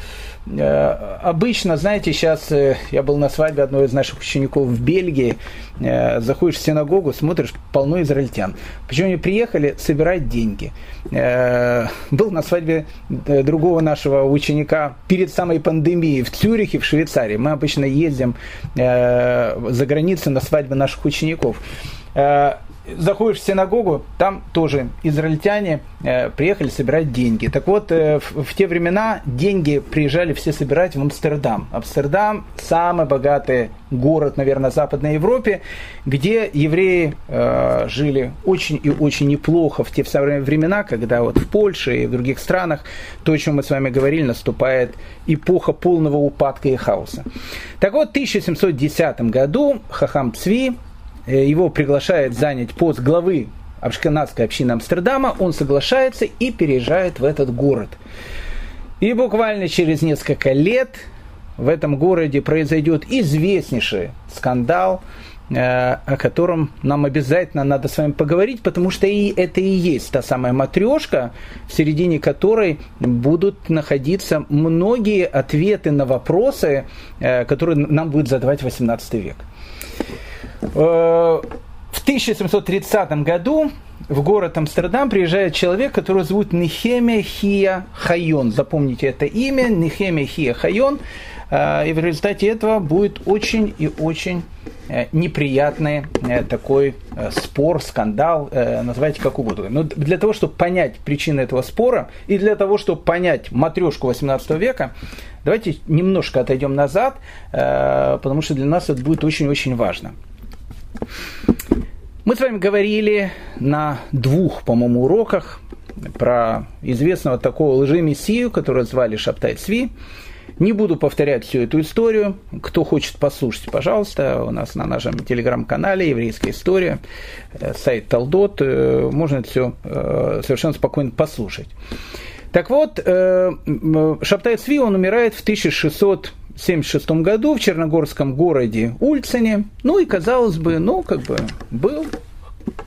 обычно, знаете, сейчас э, я был на свадьбе одного из наших учеников в Бельгии, э, заходишь в синагогу, смотришь, полно израильтян. Почему они приехали собирать деньги? Э, был на свадьбе э, другого нашего ученика перед самой пандемией в Цюрихе, в Швейцарии. Мы обычно ездим э, за границу на свадьбы наших учеников. Заходишь в синагогу, там тоже израильтяне э, приехали собирать деньги. Так вот, э, в, те времена деньги приезжали все собирать в Амстердам. Амстердам – самый богатый город, наверное, Западной Европе, где евреи э, жили очень и очень неплохо в те времена, когда вот в Польше и в других странах, то, о чем мы с вами говорили, наступает эпоха полного упадка и хаоса. Так вот, в 1710 году Хахам Цви его приглашает занять пост главы Ашкенадской общины Амстердама, он соглашается и переезжает в этот город. И буквально через несколько лет в этом городе произойдет известнейший скандал, э, о котором нам обязательно надо с вами поговорить, потому что и это и есть та самая матрешка, в середине которой будут находиться многие ответы на вопросы, э, которые нам будет задавать 18 век. Э, в 1730 году в город Амстердам приезжает человек, которого зовут Нехемия Хия Хайон. Запомните это имя, Нехемия Хия Хайон. и в результате этого будет очень и очень неприятный такой спор, скандал, называйте как угодно. Но для того, чтобы понять причины этого спора и для того, чтобы понять матрешку 18 века, давайте немножко отойдем назад, потому что для нас это будет очень-очень важно. Мы с вами говорили на двух, по-моему, уроках про известного такого лжемессию, которого звали Шаптай Цви. Не буду повторять всю эту историю. Кто хочет послушать, пожалуйста, у нас на нашем телеграм-канале «Еврейская история», э, сайт Талдот, э, можно это все э, совершенно спокойно послушать. Так вот, Шаптай Цви, он умирает в 1676 году в черногорском городе Ульцине. Ну и, казалось бы, ну, как бы, был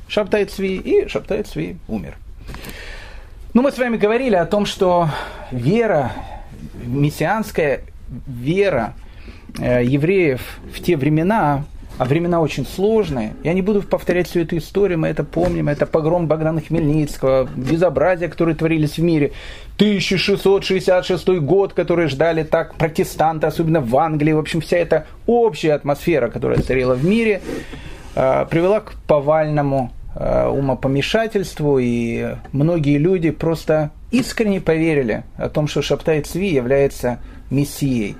Шаптай Цви, и Шаптай Цви умер. Ну, мы с вами говорили о том, что вера, мессианская вера э, евреев в те времена, а времена очень сложные. Я не буду повторять всю эту историю, мы это помним. Это погром Богдана Хмельницкого, безобразия, которые творились в мире. 1666 год, который ждали так протестанты, особенно в Англии. В общем, вся эта общая атмосфера, которая царила в мире, э, привела к повальному Э, умопомешательству, и многие люди просто искренне поверили о том, что Шаптай Цви является мессией.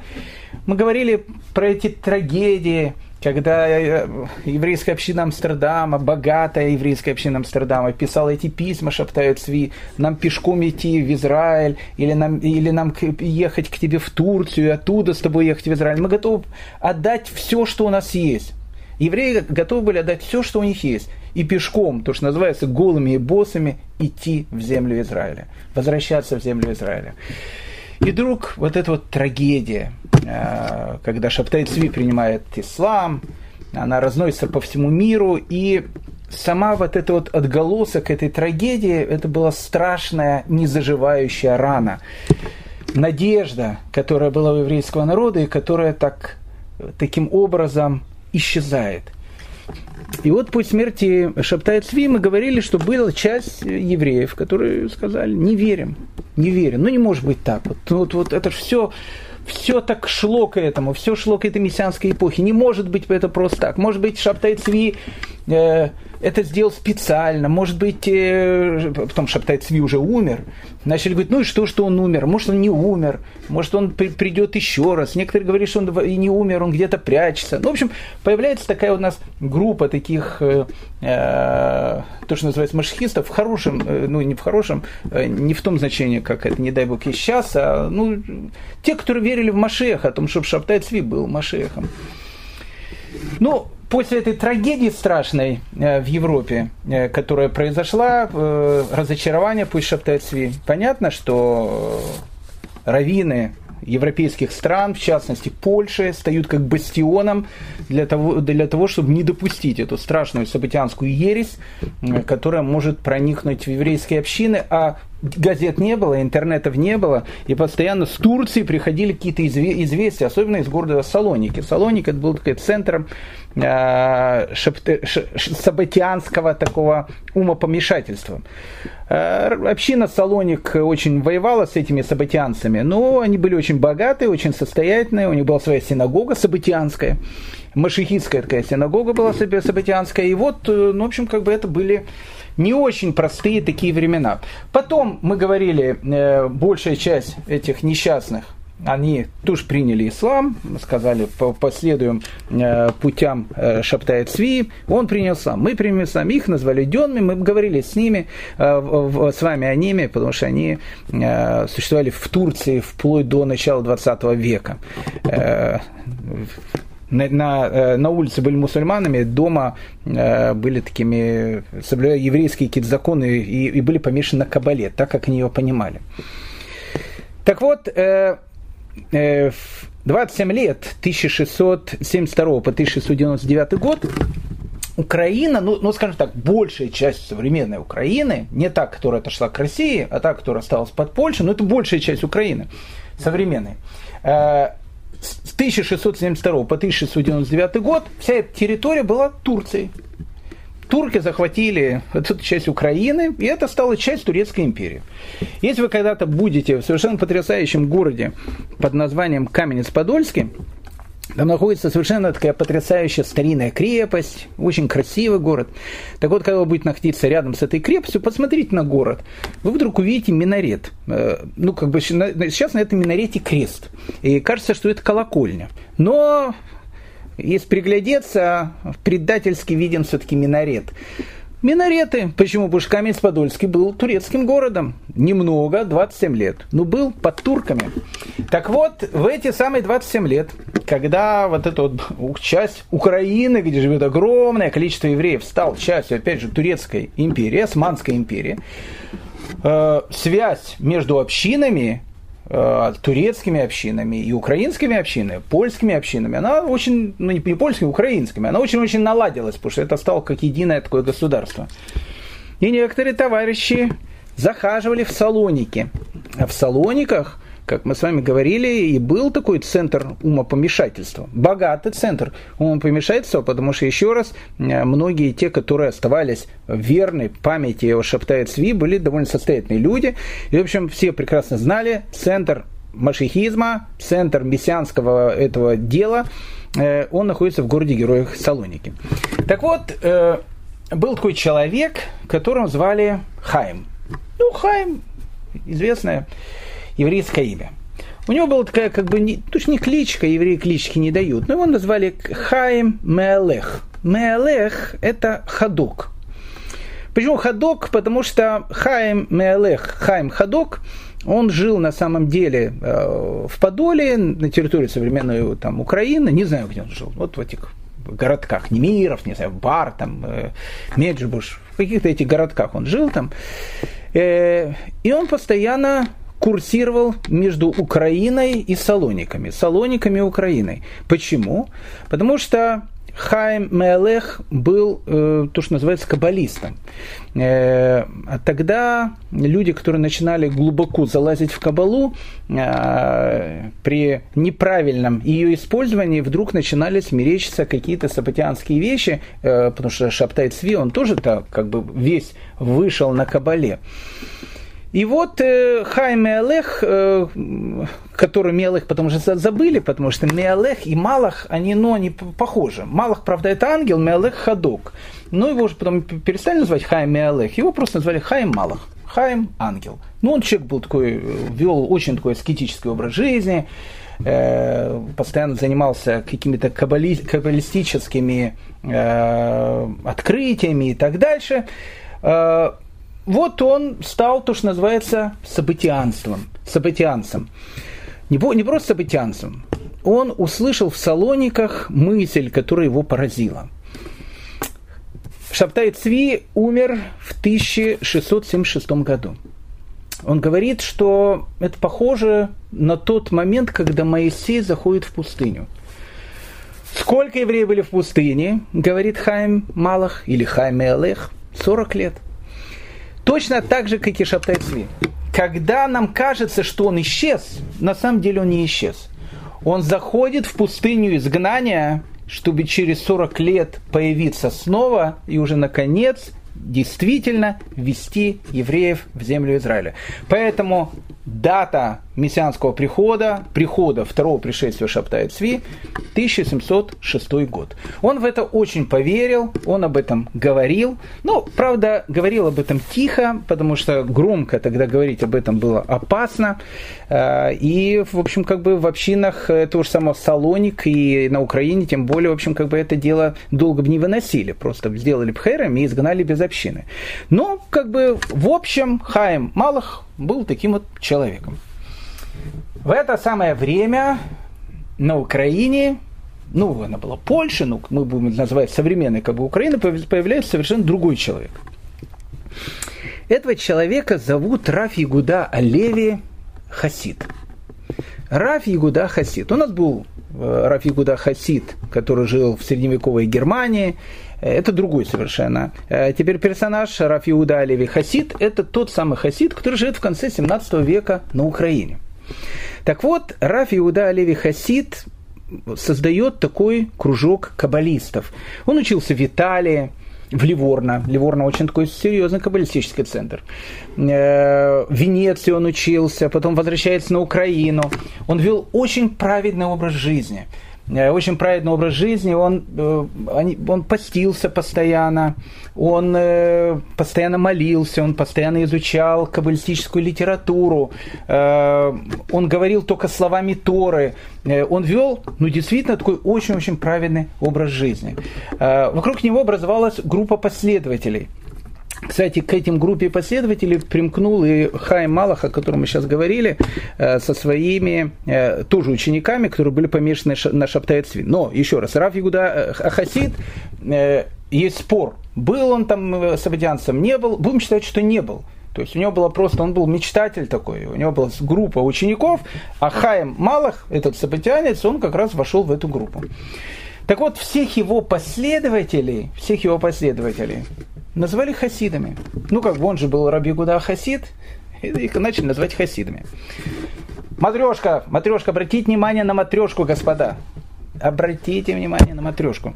Мы говорили про эти трагедии, когда э, еврейская община Амстердама, богатая еврейская община Амстердама, писала эти письма Шаптаю Цви, нам пешком идти в Израиль, или нам, или нам ехать к тебе в Турцию, оттуда с тобой ехать в Израиль. Мы готовы отдать все, что у нас есть. Евреи готовы были отдать все, что у них есть и пешком, то, что называется голыми и боссами, идти в землю Израиля, возвращаться в землю Израиля. И вдруг вот эта вот трагедия, э, когда Шаптай Цви принимает ислам, она разносится по всему миру, и сама вот эта вот отголосок этой трагедии, это была страшная незаживающая рана. Надежда, которая была у еврейского народа и которая так, таким образом исчезает. И вот после смерти Шаптай Цви мы говорили, что была часть евреев, которые сказали, не верим, не верим. Ну не может быть так. Вот, вот, вот это все, все так шло к этому, все шло к этой мессианской эпохе. Не может быть это просто так. Может быть, Шаптай Цви э, это сделал специально, может быть, э, потом Шаптай Цви уже умер, начали говорить, ну и что, что он умер, может он не умер, может он при, придет еще раз, некоторые говорят, что он и не умер, он где-то прячется. Ну, в общем, появляется такая у нас группа таких, э, э, то, что называется машхистов, в хорошем, э, ну не в хорошем, э, не в том значении, как это, не дай бог, есть сейчас, а ну, те, которые верили в Машеха, о том, чтобы Шаптай Цви был Машехом. Ну, после этой трагедии страшной э, в Европе, э, которая произошла, э, разочарование пусть Шаптайцви, понятно, что раввины европейских стран, в частности Польши, стают как бастионом для того, для того, чтобы не допустить эту страшную событианскую ересь, которая может проникнуть в еврейские общины, а газет не было, интернетов не было, и постоянно с Турции приходили какие-то известия, особенно из города Салоники. Салоник это был такой центром э, сабатианского такого умопомешательства. Э, община Салоник очень воевала с этими сабатианцами, но они были очень богатые, очень состоятельные, у них была своя синагога сабатианская, машихитская такая синагога была сабатианская, и вот, э, ну, в общем, как бы это были не очень простые такие времена. Потом мы говорили, большая часть этих несчастных они тоже приняли ислам, сказали, последуем э, путям э, Шаптая Цви, он принял ислам, мы приняли ислам, их назвали денными, мы говорили с ними, э, с вами о ними, потому что они существовали в Турции вплоть до начала 20 века. На, на, на улице были мусульманами, дома э, были такими, соблюдая еврейские какие-то законы и, и были помешаны на кабале, так как они ее понимали. Так вот, э, 27 лет, 1672 по 1699 год, Украина, ну, ну, скажем так, большая часть современной Украины, не та, которая отошла к России, а та, которая осталась под Польшей, но это большая часть Украины современной. Э, с 1672 по 1699 год вся эта территория была Турцией. Турки захватили эту часть Украины, и это стало часть Турецкой империи. Если вы когда-то будете в совершенно потрясающем городе под названием Каменец-Подольский, там находится совершенно такая потрясающая старинная крепость, очень красивый город. Так вот, когда вы будете находиться рядом с этой крепостью, посмотрите на город. Вы вдруг увидите минарет. Э, ну, как бы сейчас на этом минарете крест. И кажется, что это колокольня. Но если приглядеться, предательски виден все-таки минарет. Минареты. Почему? Потому что Каменец-Подольский был турецким городом. Немного, 27 лет. Но был под турками. Так вот, в эти самые 27 лет, когда вот эта вот часть Украины, где живет огромное количество евреев, стал частью, опять же, турецкой империи, Османской империи, э, связь между общинами турецкими общинами и украинскими общинами, польскими общинами, она очень, ну не польскими, украинскими, она очень-очень наладилась, потому что это стало как единое такое государство. И некоторые товарищи захаживали в Салоники. А в Салониках как мы с вами говорили, и был такой центр умопомешательства. Богатый центр умопомешательства, потому что, еще раз, многие те, которые оставались верны памяти о Шаптае Цви, были довольно состоятельные люди. И, в общем, все прекрасно знали, центр машихизма, центр мессианского этого дела, э, он находится в городе Героях Салоники. Так вот, э, был такой человек, которого звали Хайм. Ну, Хайм, известная еврейское имя. У него была такая, как бы, не, то не кличка, евреи клички не дают, но его назвали Хаим Меалех. Меалех – это ходок. Почему ходок? Потому что Хаим Меалех, Хаим Ходок, он жил на самом деле э, в Подоле, на территории современной там, Украины, не знаю, где он жил, вот в этих городках, Немиров, не знаю, Бар, там, э, Меджибуш, в каких-то этих городках он жил там. Э, и он постоянно курсировал между Украиной и Салониками. Салониками и Украиной. Почему? Потому что Хайм Мелех был э, то, что называется каббалистом. Э, а тогда люди, которые начинали глубоко залазить в кабалу, э, при неправильном ее использовании вдруг начинали смеречься какие-то сабатианские вещи, э, потому что Шаптай Цви, он тоже так как бы весь вышел на кабале. И вот э, Хай Меалех, э, который Меалех потому что забыли, потому что Меалех и Малах, они, ну, они похожи. Малах, правда, это ангел, Меалех Хадок. Но его же потом перестали называть Хай Меалех, его просто назвали Хайм Малах. Хайм ангел. Ну, он человек был такой, вел очень такой аскетический образ жизни, э, постоянно занимался какими-то каббали, каббалистическими э, открытиями и так дальше. Э, вот он стал то, что называется событианством, событианцем. Не, не просто событианцем. Он услышал в Салониках мысль, которая его поразила. Шабтай Цви умер в 1676 году. Он говорит, что это похоже на тот момент, когда Моисей заходит в пустыню. Сколько евреев были в пустыне, говорит Хайм Малах или Хайм Элех? 40 лет. Точно так же, как и Шабтай Цви. Когда нам кажется, что он исчез, на самом деле он не исчез. Он заходит в пустыню изгнания, чтобы через 40 лет появиться снова и уже наконец действительно ввести евреев в землю Израиля. Поэтому дата мессианского прихода, прихода второго пришествия Шаптая Цви, 1706 год. Он в это очень поверил, он об этом говорил. Ну, правда, говорил об этом тихо, потому что громко тогда говорить об этом было опасно. Э, и, в общем, как бы в общинах того же самого Салоник и на Украине, тем более, в общем, как бы это дело долго бы не выносили. Просто сделали пхерами и изгнали без общины. Но, как бы, в общем, Хаим Малах был таким вот человеком. В это самое время на Украине, ну, она была Польша, ну, мы будем называть современной как бы Украина, появляется совершенно другой человек. Этого человека зовут Раф Ягуда Алеви Хасид. Раф Ягуда Хасид. У нас был э, Раф Ягуда Хасид, который жил в средневековой Германии. Это другой совершенно. Э, теперь персонаж Раф Иуда Алеви Хасид – это тот самый Хасид, который живет в конце 17 века на Украине. Так вот, Раф Иуда Алеви Хасид создает такой кружок каббалистов. Он учился в Италии, в Ливорно. Ливорно очень такой серьезный каббалистический центр. Э, в Венеции он учился, потом возвращается на Украину. Он вел очень праведный образ жизни – очень праведный образ жизни, он, э, он постился постоянно, он э, постоянно молился, он постоянно изучал каббалистическую литературу, он говорил только словами Торы, он вел, ну, действительно, такой очень-очень праведный образ жизни. Вокруг него образовалась группа последователей – кстати, к этим группе последователей примкнул и Хайм Малах, о котором мы сейчас говорили, э, со своими э, тоже учениками, которые были помешаны на Шаптайцви. Но, еще раз, Раф Ягуда э, Ахасид, есть спор, был он там сабадианцем, не был, будем считать, что не был. То есть у него было просто, он был мечтатель такой, у него была группа учеников, а Хайм Малах, этот сабатианец, он как раз вошел в эту группу. Так вот, всех его последователей, всех его последователей, называли хасидами. Ну, как бы он же был Раби Гуда Хасид, и их начали называть хасидами. Матрешка, матрешка, обратите внимание на матрешку, господа. Обратите внимание на матрешку.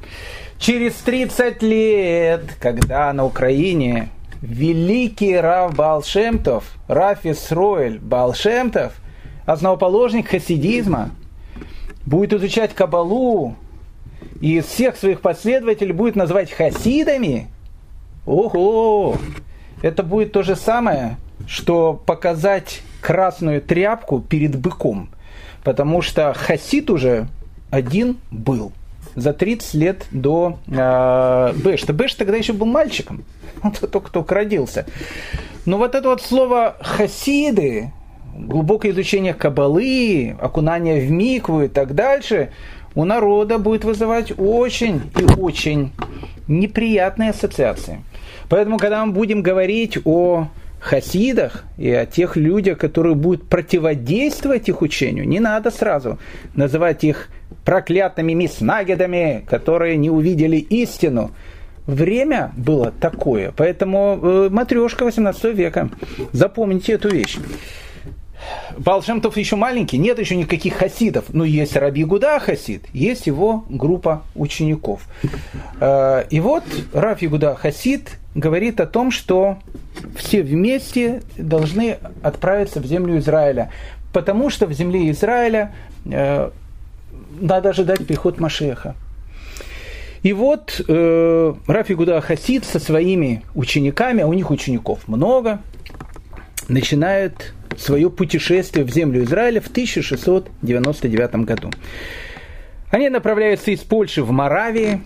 Через 30 лет, когда на Украине великий Рав Балшемтов, Раф Исроэль Балшемтов, основоположник хасидизма, будет изучать Кабалу и из всех своих последователей будет называть хасидами – Ого! Это будет то же самое, что показать красную тряпку перед быком. Потому что Хасид уже один был за 30 лет до э, Бэшта. Бэш тогда еще был мальчиком. Он только-только родился. Но вот это вот слово хасиды, глубокое изучение кабалы, окунание в микву и так дальше, у народа будет вызывать очень и очень неприятные ассоциации. Поэтому, когда мы будем говорить о хасидах и о тех людях, которые будут противодействовать их учению, не надо сразу называть их проклятыми миснагедами, которые не увидели истину. Время было такое, поэтому э, матрешка 18 века. Запомните эту вещь. Балшемтов еще маленький, нет еще никаких хасидов, но есть Раби Гуда Хасид, есть его группа учеников. Э, и вот Раб Ягуда Хасид говорит о том, что все вместе должны отправиться в землю Израиля, потому что в земле Израиля э, надо ожидать приход Машеха. И вот э, Рафи Гуда Хасид со своими учениками, а у них учеников много, начинает свое путешествие в землю Израиля в 1699 году. Они направляются из Польши в Моравии.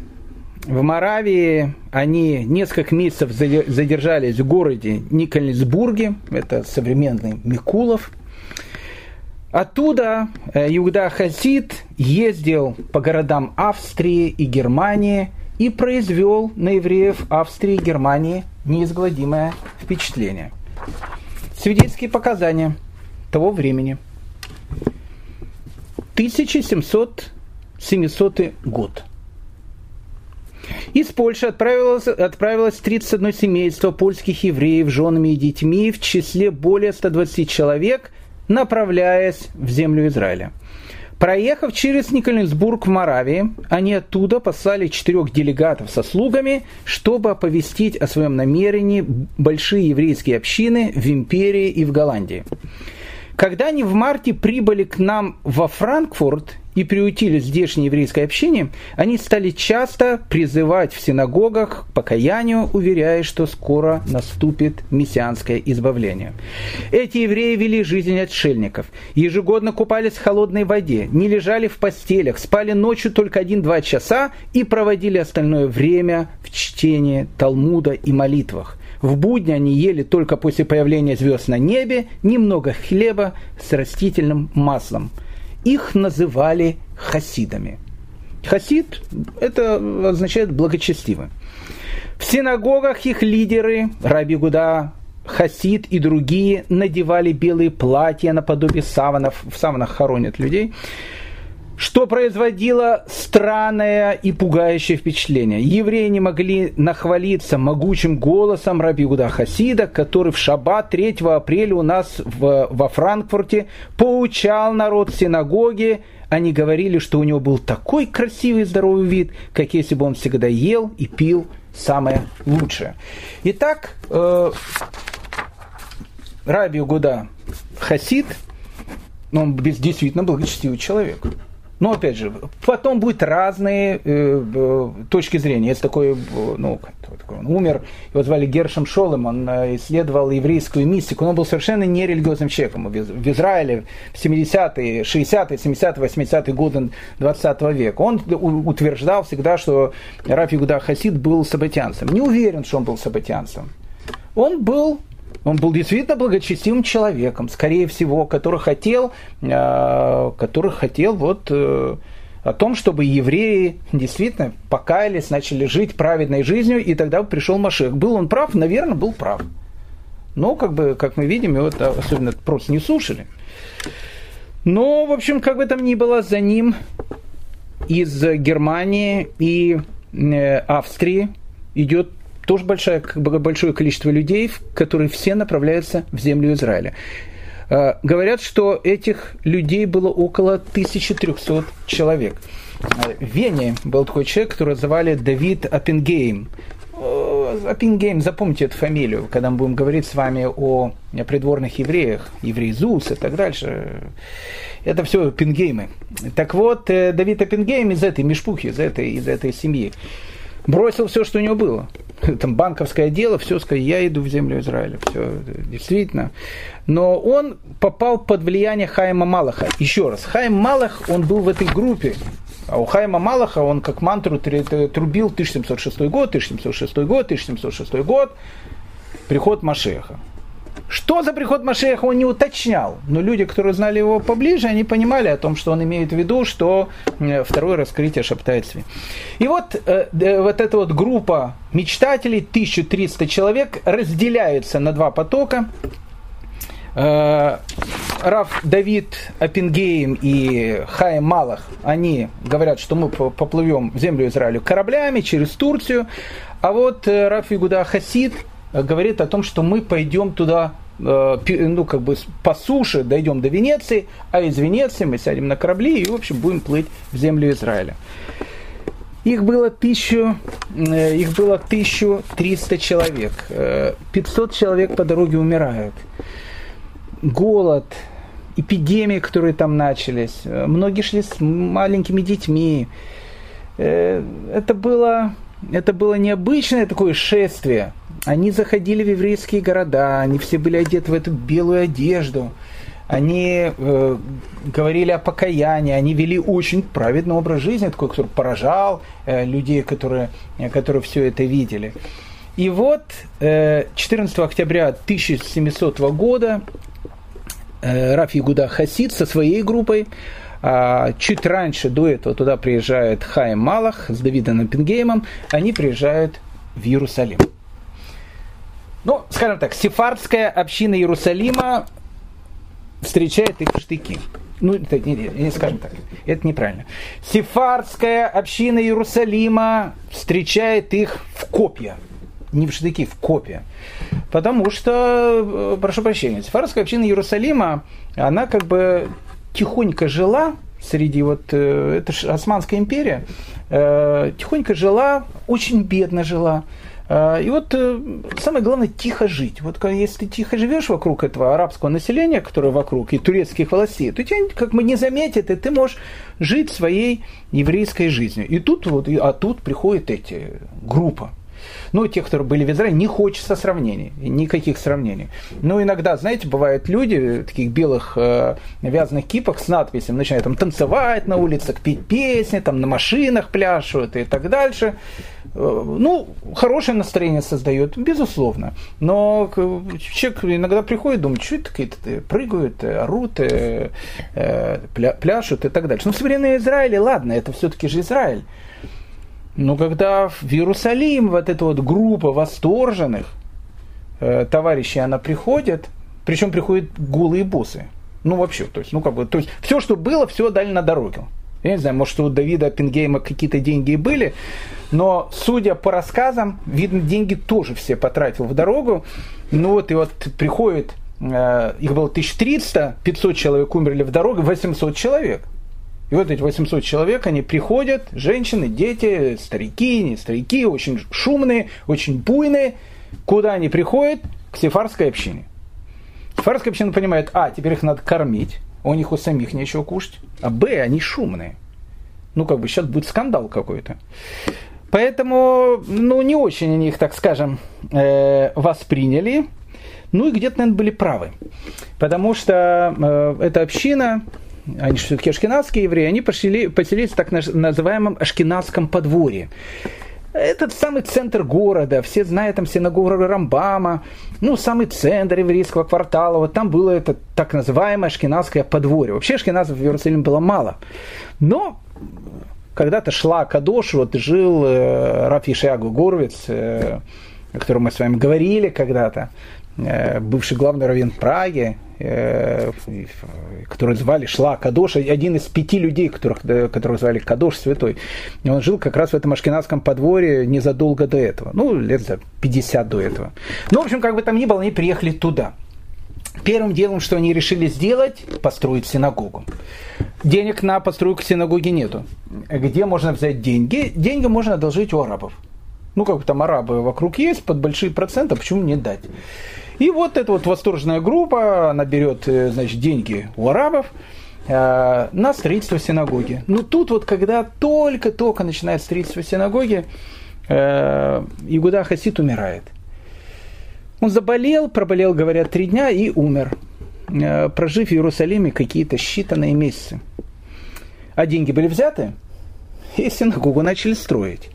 В Моравии они несколько месяцев задержались в городе Никольсбурге, это современный Микулов. Оттуда э, Иуда Хасид ездил по городам Австрии и Германии и произвел на евреев Австрии и Германии неизгладимое впечатление – Свидетельские показания того времени. 1700-700 год. Из Польши отправилось, отправилось 31 семейство польских евреев с женами и детьми в числе более 120 человек, направляясь в землю Израиля. Проехав через Никольнсбург в Моравии, они оттуда послали четырех делегатов со слугами, чтобы оповестить о своем намерении большие еврейские общины в империи и в Голландии. Когда они в марте прибыли к нам во Франкфурт и приутили здешнее еврейское общение, они стали часто призывать в синагогах к покаянию, уверяя, что скоро наступит мессианское избавление. Эти евреи вели жизнь отшельников, ежегодно купались в холодной воде, не лежали в постелях, спали ночью только один-два часа и проводили остальное время в чтении Талмуда и молитвах. В будни они ели только после появления звезд на небе немного хлеба с растительным маслом – их называли хасидами. Хасид – это означает благочестивый. В синагогах их лидеры, Раби Гуда, Хасид и другие, надевали белые платья наподобие саванов, в саванах хоронят людей, что производило странное и пугающее впечатление. Евреи не могли нахвалиться могучим голосом Раби Гуда Хасида, который в шаббат 3 апреля у нас в, во Франкфурте поучал народ в синагоге. Они говорили, что у него был такой красивый здоровый вид, как если бы он всегда ел и пил самое лучшее. Итак, э, Раби Гуда Хасид, он действительно благочестивый человек. Но опять же, потом будут разные э, э, точки зрения. Есть такой, э, ну, такой, он умер, его звали Гершем Шолем, он э, исследовал еврейскую мистику, но он был совершенно нерелигиозным человеком. В, Израиле в 70-е, 60-е, 70-е, 80-е годы 20 века. Он утверждал всегда, что Раф Игуда Хасид был сабатянцем. Не уверен, что он был сабатянцем. Он был он был действительно благочестивым человеком, скорее всего, который хотел, э, который хотел вот э, о том, чтобы евреи действительно покаялись, начали жить праведной жизнью, и тогда пришел Машех. Был он прав? Наверное, был прав. Но, как, бы, как мы видим, его особенно просто не слушали. Но, в общем, как бы там ни было, за ним из Германии и э, Австрии идет тоже большое, большое количество людей, которые все направляются в землю Израиля. А, говорят, что этих людей было около 1300 человек. А, в Вене был такой человек, которого звали Давид Аппенгейм. Аппенгейм, запомните эту фамилию, когда мы будем говорить с вами о придворных евреях, еврей Зус и так дальше. Это все Аппенгеймы. Так вот, э, Давид Аппенгейм из этой мешпухи, из этой, из этой семьи бросил все, что у него было. Там банковское дело, все, сказал, я иду в землю Израиля. Все, действительно. Но он попал под влияние Хайма Малаха. Еще раз, Хайм Малах, он был в этой группе. А у Хайма Малаха он как мантру трубил 1706 год, 1706 год, 1706 год, приход Машеха. Что за приход Машеха он не уточнял, но люди, которые знали его поближе, они понимали о том, что он имеет в виду, что э, второе раскрытие шептает СВИ. И вот, э, вот эта вот группа мечтателей, 1300 человек, разделяется на два потока. Э, Раф Давид Апингейм и Хаим Малах, они говорят, что мы поплывем в землю Израиля кораблями через Турцию, а вот Раф Игуда Хасид говорит о том, что мы пойдем туда Э, ну, как бы по суше дойдем до Венеции, а из Венеции мы сядем на корабли и, в общем, будем плыть в землю Израиля. Их было, тысячу, э, их было 1300 человек. 500 э, человек по дороге умирают. Голод, эпидемии, которые там начались. Многие шли с маленькими детьми. Это было, это было необычное такое шествие – они заходили в еврейские города, они все были одеты в эту белую одежду, они э, говорили о покаянии, они вели очень праведный образ жизни, такой, который поражал э, людей, которые, э, которые все это видели. И вот э, 14 октября 1700 года э, Раф Ягуда Хасид со своей группой а чуть раньше, до этого, туда приезжает Хайм Малах с Давидом Пингеймом, они приезжают в Иерусалим. Ну, скажем так, сефардская община Иерусалима встречает их в штыки. Ну, это не, не, скажем так, это неправильно. Сефардская община Иерусалима встречает их в копья. Не в штыки, в копья. Потому что, э, прошу прощения, сефардская община Иерусалима, она как бы тихонько жила среди вот, э, это же Османская империя, э, тихонько жила, очень бедно жила. А, и вот э, самое главное тихо жить. Вот если ты тихо живешь вокруг этого арабского населения, которое вокруг, и турецких властей, то тебя как бы не заметят, и ты можешь жить своей еврейской жизнью. И тут вот, а тут приходят эти группа ну, те, которые были в Израиле, не хочется сравнений, никаких сравнений. Но иногда, знаете, бывают люди в таких белых э, вязаных кипах с надписями, начинают там танцевать на улицах, петь песни, там на машинах пляшут и так дальше. Э, ну, хорошее настроение создает, безусловно. Но человек иногда приходит, думает, что это какие-то э, прыгают, э, орут, пляшут и так дальше. Но в Израиле, ладно, это все-таки же Израиль. Но когда в Иерусалим вот эта вот группа восторженных э, товарищей, она приходит, причем приходят голые боссы. Ну, вообще, то есть, ну, как бы, то есть, все, что было, все дали на дорогу. Я не знаю, может, у Давида Пингейма какие-то деньги и были, но, судя по рассказам, видно, деньги тоже все потратил в дорогу. Ну вот, и вот приходит, э, их было 1300, 500 человек умерли в дороге, 800 человек. И вот эти 800 человек, они приходят, женщины, дети, старики, не старики, очень шумные, очень буйные. Куда они приходят? К сефарской общине. Сефарская община понимает, а, теперь их надо кормить, у них у самих нечего кушать, а б, они шумные. Ну, как бы сейчас будет скандал какой-то. Поэтому, ну, не очень они их, так скажем, э, восприняли. Ну и где-то, наверное, были правы. Потому что э, эта община, они же все-таки ашкенадские евреи, они пошли, поселились в так называемом ашкенадском подворье. Этот самый центр города, все знают там синагогу Рамбама, ну, самый центр еврейского квартала, вот там было это так называемое ашкенадское подворье. Вообще ашкеназов в Иерусалиме было мало. Но когда-то шла Кадош, вот жил э, Раф Ишиагу Горвиц, э, о котором мы с вами говорили когда-то, бывший главный раввин Праги, э, который звали Шла Кадош, один из пяти людей, которых, которых звали Кадош Святой. Он жил как раз в этом ашкенадском подворье незадолго до этого, ну, лет за 50 до этого. Ну, в общем, как бы там ни было, они приехали туда. Первым делом, что они решили сделать, построить синагогу. Денег на постройку синагоги нету. Где можно взять деньги? Деньги можно одолжить у арабов. Ну, как там арабы вокруг есть, под большие проценты, почему не дать? И вот эта вот восторженная группа, она берет, э, значит, деньги у арабов, э, на строительство синагоги. Ну тут вот, когда только-только начинает строительство синагоги, э, Игуда Хасид умирает. Он заболел, проболел, говорят, три дня и умер, прожив в Иерусалиме какие-то считанные месяцы. А деньги были взяты, и синагогу начали строить.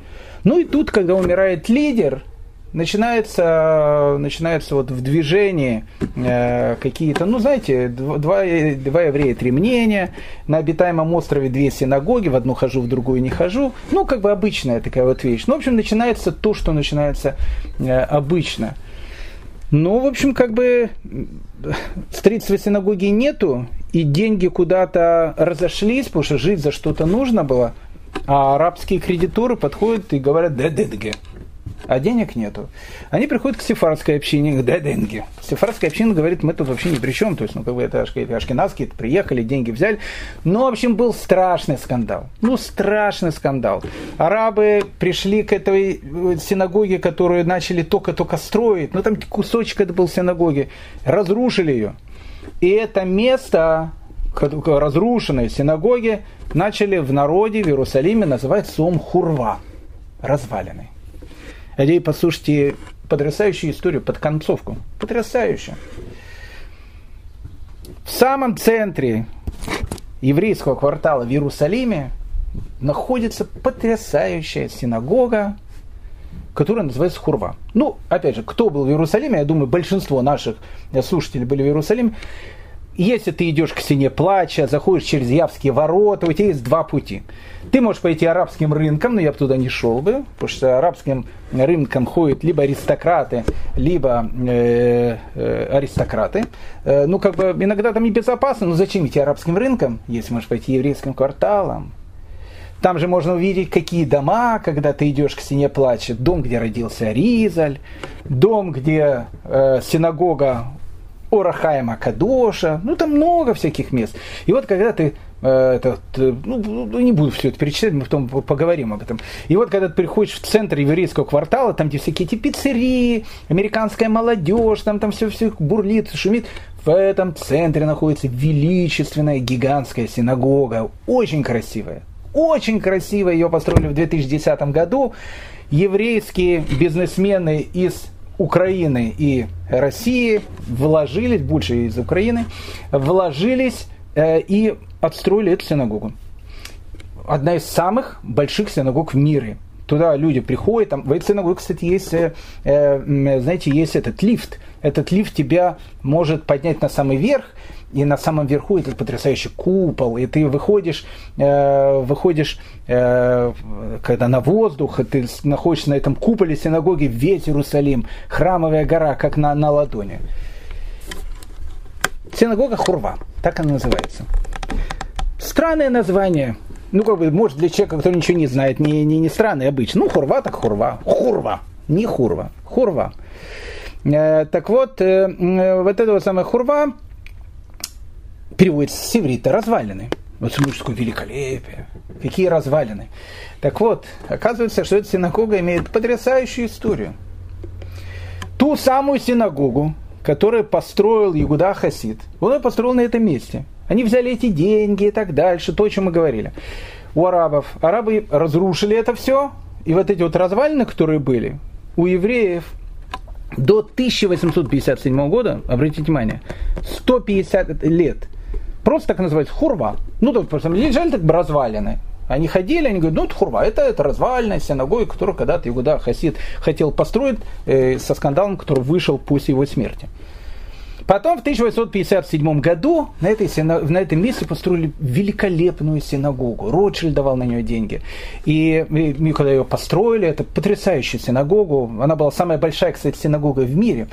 Ну и тут, когда умирает лидер, начинается, начинается вот в движении э, какие-то, ну знаете, два, два еврея, три мнения, на обитаемом острове две синагоги, в одну хожу, в другую не хожу, ну как бы обычная такая вот вещь. Ну, в общем, начинается то, что начинается э, обычно – ну, в общем, как бы строительства синагоги нету, и деньги куда-то разошлись, потому что жить за что-то нужно было, а арабские кредиторы подходят и говорят, да, дедге, а денег нету. Они приходят к сефардской общине, к Деденге. Сефардская община говорит, мы тут вообще ни при чем, то есть, ну, как бы это ашкенадские, приехали, деньги взяли. Ну, в общем, был страшный скандал. Ну, страшный скандал. Арабы пришли к этой э, синагоге, которую начали только-только строить, ну, там кусочек это был синагоги, разрушили ее. И это место, разрушенной синагоги, начали в народе в Иерусалиме называть Сом Хурва, развалины. Надеюсь, послушайте потрясающую историю под концовку. Потрясающе. В самом центре еврейского квартала в Иерусалиме находится потрясающая синагога, которая называется Хурва. Ну, опять же, кто был в Иерусалиме, я думаю, большинство наших слушателей были в Иерусалиме. Если ты идешь к стене плача, заходишь через Явские ворота, у тебя есть два пути. Ты можешь пойти арабским рынком, но я бы туда не шел бы, потому что арабским рынком ходят либо аристократы, либо э, э, аристократы. Э, ну, как бы иногда там небезопасно, но зачем идти арабским рынком, если можешь пойти еврейским кварталом? Там же можно увидеть, какие дома, когда ты идешь к стене плача. Дом, где родился Ризаль, дом, где э, синагога Орахаема Кадоша, ну там много всяких мест. И вот когда ты э, это, ну, ну, не буду все это перечислять, мы потом поговорим об этом. И вот когда ты приходишь в центр еврейского квартала, там где всякие эти пиццерии, американская молодежь, там, там все, все бурлит, шумит, в этом центре находится величественная гигантская синагога, очень красивая. Очень красивая, ее построили в 2010 году. Еврейские бизнесмены из Украины и России вложились, больше из Украины, вложились э, и отстроили эту синагогу. Одна из самых больших синагог в мире. Туда люди приходят, там, в этой синагоге, кстати, есть, э, э, знаете, есть этот лифт. Этот лифт тебя может поднять на самый верх, и на самом верху этот потрясающий купол, и ты выходишь, э, выходишь, э, когда на воздух, и ты находишься на этом куполе синагоги, весь Иерусалим, храмовая гора, как на, на ладони. Синагога Хурва, так она называется. Странное название. Ну, как бы, может, для человека, который ничего не знает, не, не, не странный обычно. Ну, хурва так хурва. Хурва. Не хурва. Хурва. Э, так вот, э, э, вот это вот самое хурва переводится с иврита развалины. Вот такое великолепие. Какие развалины. Так вот, оказывается, что эта синагога имеет потрясающую историю. Ту самую синагогу, которую построил Ягуда Хасид, он ее построил на этом месте. Они взяли эти деньги и так дальше, то, о чем мы говорили. У арабов. Арабы разрушили это все, и вот эти вот развалины, которые были, у евреев до 1857 года, обратите внимание, 150 лет, просто так называется хурва. Ну, то просто лежали так бы развалины. Они ходили, они говорят, ну это хурва, это, это развальная синагога, которую когда-то Игуда Хасид хотел построить э, со скандалом, который вышел после его смерти. Потом в 1857 году на, этой, на этом месте построили великолепную синагогу. Ротшильд давал на нее деньги. И мы когда ее построили, это потрясающая синагогу. Она была самая большая, кстати, синагога в мире.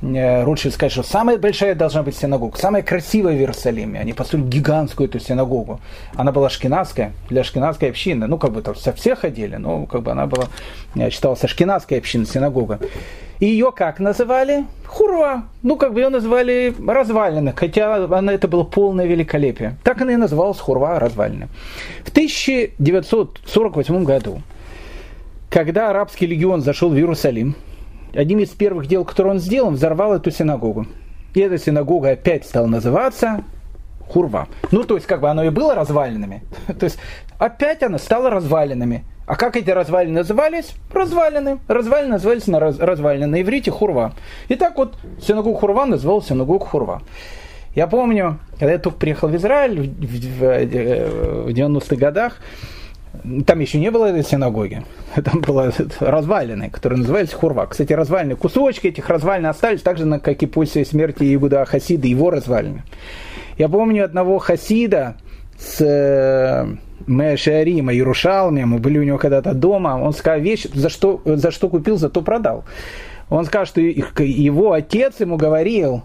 Э, Ротшильд сказал, что самая большая должна быть синагога, самая красивая в Иерусалиме. Они построили гигантскую эту синагогу. Она была шкинадская, для шкинадской общины. Ну, как бы там со всех ходили, но как бы она была, я считалась шкинадской общиной синагога. И ее как называли? Хурва. Ну, как бы ее назвали развалина, хотя она, это было полное великолепие. Так она и называлась Хурва развалина. В 1948 году, когда арабский легион зашел в Иерусалим, одним из первых дел, которые он сделал, взорвал эту синагогу. И эта синагога опять стала называться Хурва. Ну, то есть, как бы оно и было развалинами. то есть, опять она стала развалинами. А как эти развалины назывались? Развалины. Развалины назывались на раз, развалины на иврите Хурва. И так вот синагогу Хурва назывался синагогу Хурва. Я помню, когда я только приехал в Израиль в, в, в 90-х годах, там еще не было этой синагоги. Там была развалины, которые назывались Хурва. Кстати, развалины, кусочки этих развалин остались так же, как и после смерти Игуда Хасида, его развалины. Я помню одного Хасида с э, Мешарима, Ярушалме, мы были у него когда-то дома, он сказал вещь, за что, за что купил, за то продал. Он сказал, что его отец ему говорил,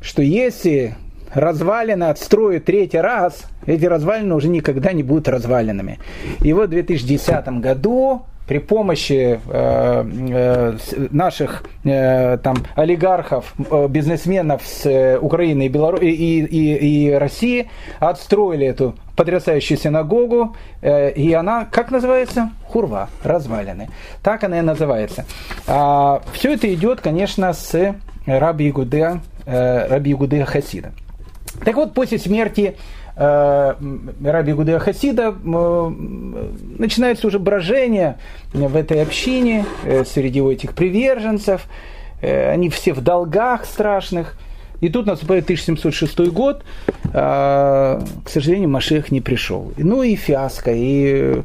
что если развалины отстроят третий раз, эти развалины уже никогда не будут развалинами. И вот в 2010 году при помощи э, э, наших э, там, олигархов, бизнесменов с Украины и, Белору... и, и, и России отстроили эту потрясающую синагогу, и она, как называется? Хурва, развалины. Так она и называется. А, все это идет, конечно, с Раби Игудея, э, Раби Игудея Хасида. Так вот, после смерти Раби Гудея Хасида э, начинается уже брожение в этой общине э, среди этих приверженцев. Э, они все в долгах страшных. И тут наступает 1706 год, э, к сожалению, Машех не пришел. Ну и фиаско. И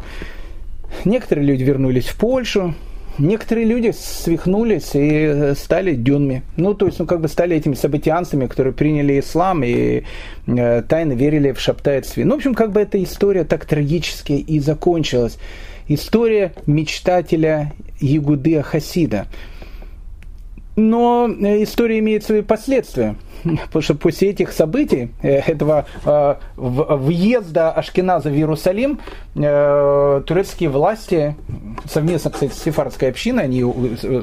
некоторые люди вернулись в Польшу, некоторые люди свихнулись и стали дюнми. Ну, то есть, ну, как бы стали этими событианцами, которые приняли ислам и э, тайно верили в Шаптайцви. Ну, в общем, как бы эта история так трагически и закончилась. История мечтателя Ягуды Хасида. Но э, история имеет свои последствия. Потому что после этих событий, э, этого э, въезда Ашкеназа в Иерусалим, турецкие власти, совместно, кстати, с сефардской общиной, они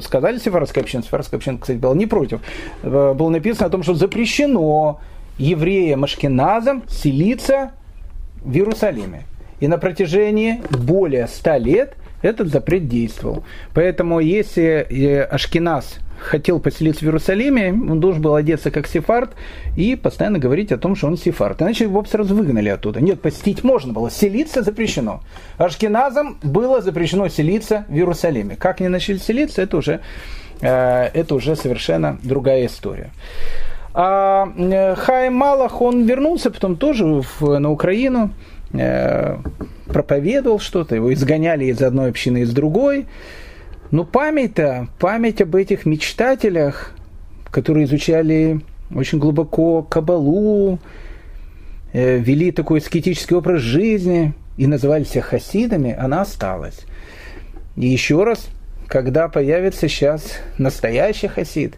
сказали сефардской общине, сефардская община, кстати, была не против, было написано о том, что запрещено евреям Ашкеназам селиться в Иерусалиме. И на протяжении более ста лет этот запрет действовал. Поэтому если Ашкеназ хотел поселиться в Иерусалиме, он должен был одеться как сефард и постоянно говорить о том, что он сефард. Иначе его сразу выгнали оттуда. Нет, посетить можно было, селиться запрещено. Ашкеназам было запрещено селиться в Иерусалиме. Как они начали селиться, это уже, э, это уже совершенно другая история. А э, Хайм Малах, он вернулся потом тоже в, на Украину, э, проповедовал что-то, его изгоняли из одной общины из другой. Но память-то, память об этих мечтателях, которые изучали очень глубоко Кабалу, э, вели такой аскетический образ жизни и называли себя хасидами, она осталась. И еще раз, когда появится сейчас настоящий хасид,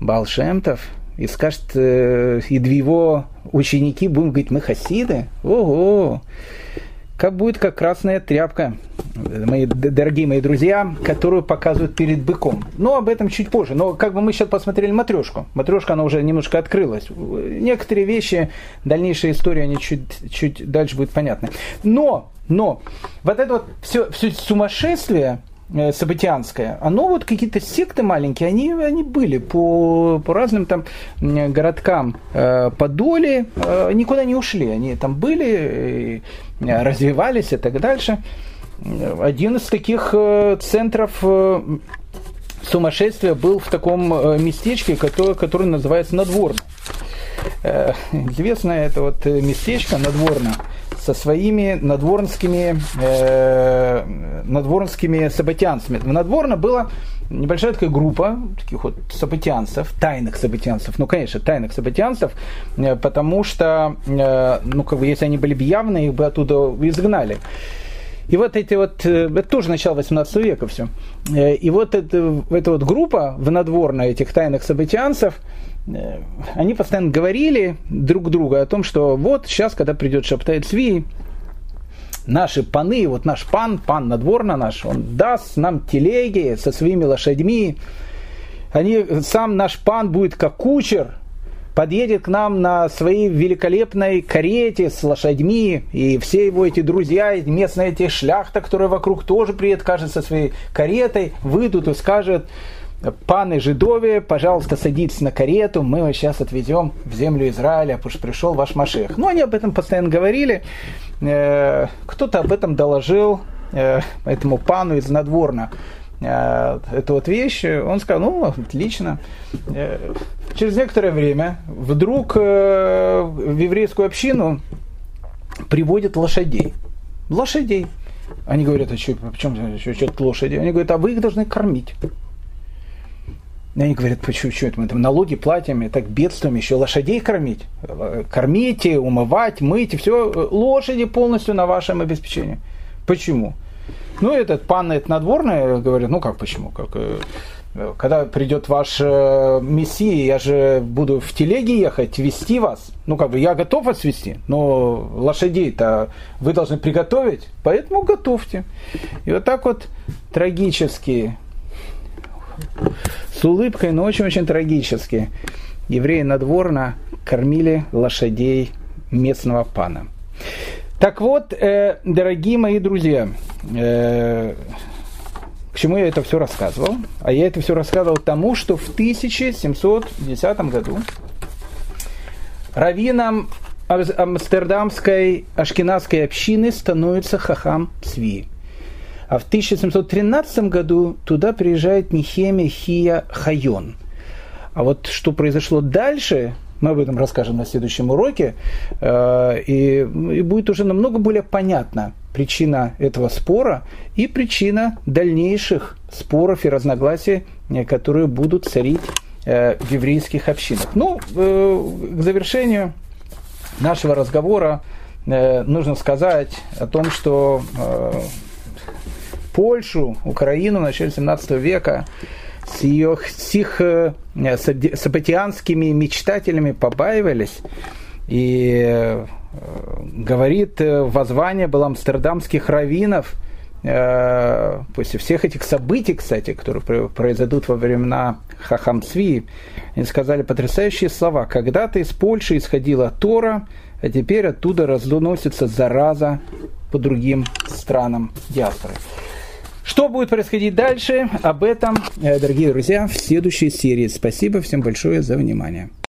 Балшемтов, и скажет, э, и его ученики будем говорить, мы хасиды? Ого! Как будет как красная тряпка, мои дорогие мои друзья, которую показывают перед быком. Но об этом чуть позже. Но как бы мы сейчас посмотрели матрешку. Матрешка, она уже немножко открылась. Некоторые вещи, дальнейшая история, они чуть, чуть дальше будет понятны. Но, но, вот это вот все, все сумасшествие, Э, событианское, оно вот какие-то секты маленькие, они, они были по, по разным там городкам э, Подоле, э, никуда не ушли, они там были, э, развивались и так дальше. Один из таких э, центров э, сумасшествия был в таком э, местечке, которое, которое называется Надворно. Э, известное это вот местечко Надворно со своими надворнскими, э, надворнскими событянцами. В Надворно была небольшая такая группа таких вот событянцев, тайных событянцев, ну, конечно, тайных событянцев, э, потому что, э, ну, как бы, если они были бы явные, их бы оттуда изгнали. И вот эти вот, э, это тоже начало 18 века все. И вот это, эта вот группа в надворно этих тайных Э, они постоянно говорили друг другу о том, что вот сейчас, когда придет Шаптай Цви, наши паны, вот наш пан, пан надворно наш, он даст нам телеги со своими лошадьми. Они, сам наш пан будет как кучер, подъедет к нам на своей великолепной карете с лошадьми, и все его эти друзья, местные эти шляхта, которые вокруг тоже приедут, кажется, своей каретой, выйдут и скажут, паны Жидове, пожалуйста, садитесь на карету, мы вас сейчас отвезем в землю Израиля, потому что пришел ваш Машех. Ну, они об этом постоянно говорили. Э, кто-то об этом доложил э, этому пану из надворна э, эту вот вещь, он сказал, ну, отлично. Через некоторое время вдруг в еврейскую общину приводят лошадей. Лошадей. Они говорят, а что, почему, что, что лошади? Они говорят, а вы их должны кормить. И они говорят, почему что это мы там налоги платим, и так бедствуем, еще лошадей кормить. Кормите, умывать, мыть, все, лошади полностью на вашем обеспечении. Почему? Ну, этот пан, это надворный, говорит, ну как почему? Как, э, когда придет ваш э, мессия, я же буду в телеге ехать, вести вас. Ну, как бы я готов вас вести, но лошадей-то вы должны приготовить, поэтому готовьте. И вот так вот трагически с улыбкой, но очень-очень трагически. Евреи надворно кормили лошадей местного пана. Так вот, э, дорогие мои друзья, э, к чему я это все рассказывал? А я это все рассказывал тому, что в 1710 году раввином Амстердамской ашкенадской общины становится Хахам Цви. А в 1713 году туда приезжает Нихемия Хия Хайон. А вот что произошло дальше, мы об этом расскажем на следующем уроке, э, и, и будет уже намного более понятна причина этого спора и причина дальнейших споров и разногласий, э, которые будут царить э, в еврейских общинах. Ну, к завершению нашего разговора нужно сказать о том, что Польшу, Украину в начале 17 века с, ее, с их э, сапатианскими мечтателями побаивались. И э, говорит э, воззвание было амстердамских раввинов, после всех этих событий, кстати, которые произойдут во времена Хахамцви, они сказали потрясающие слова. Когда-то из Польши исходила Тора, а теперь оттуда разносится зараза по другим странам диаспоры. Что будет происходить дальше, об этом, э, дорогие друзья, в следующей серии. Спасибо всем большое за внимание.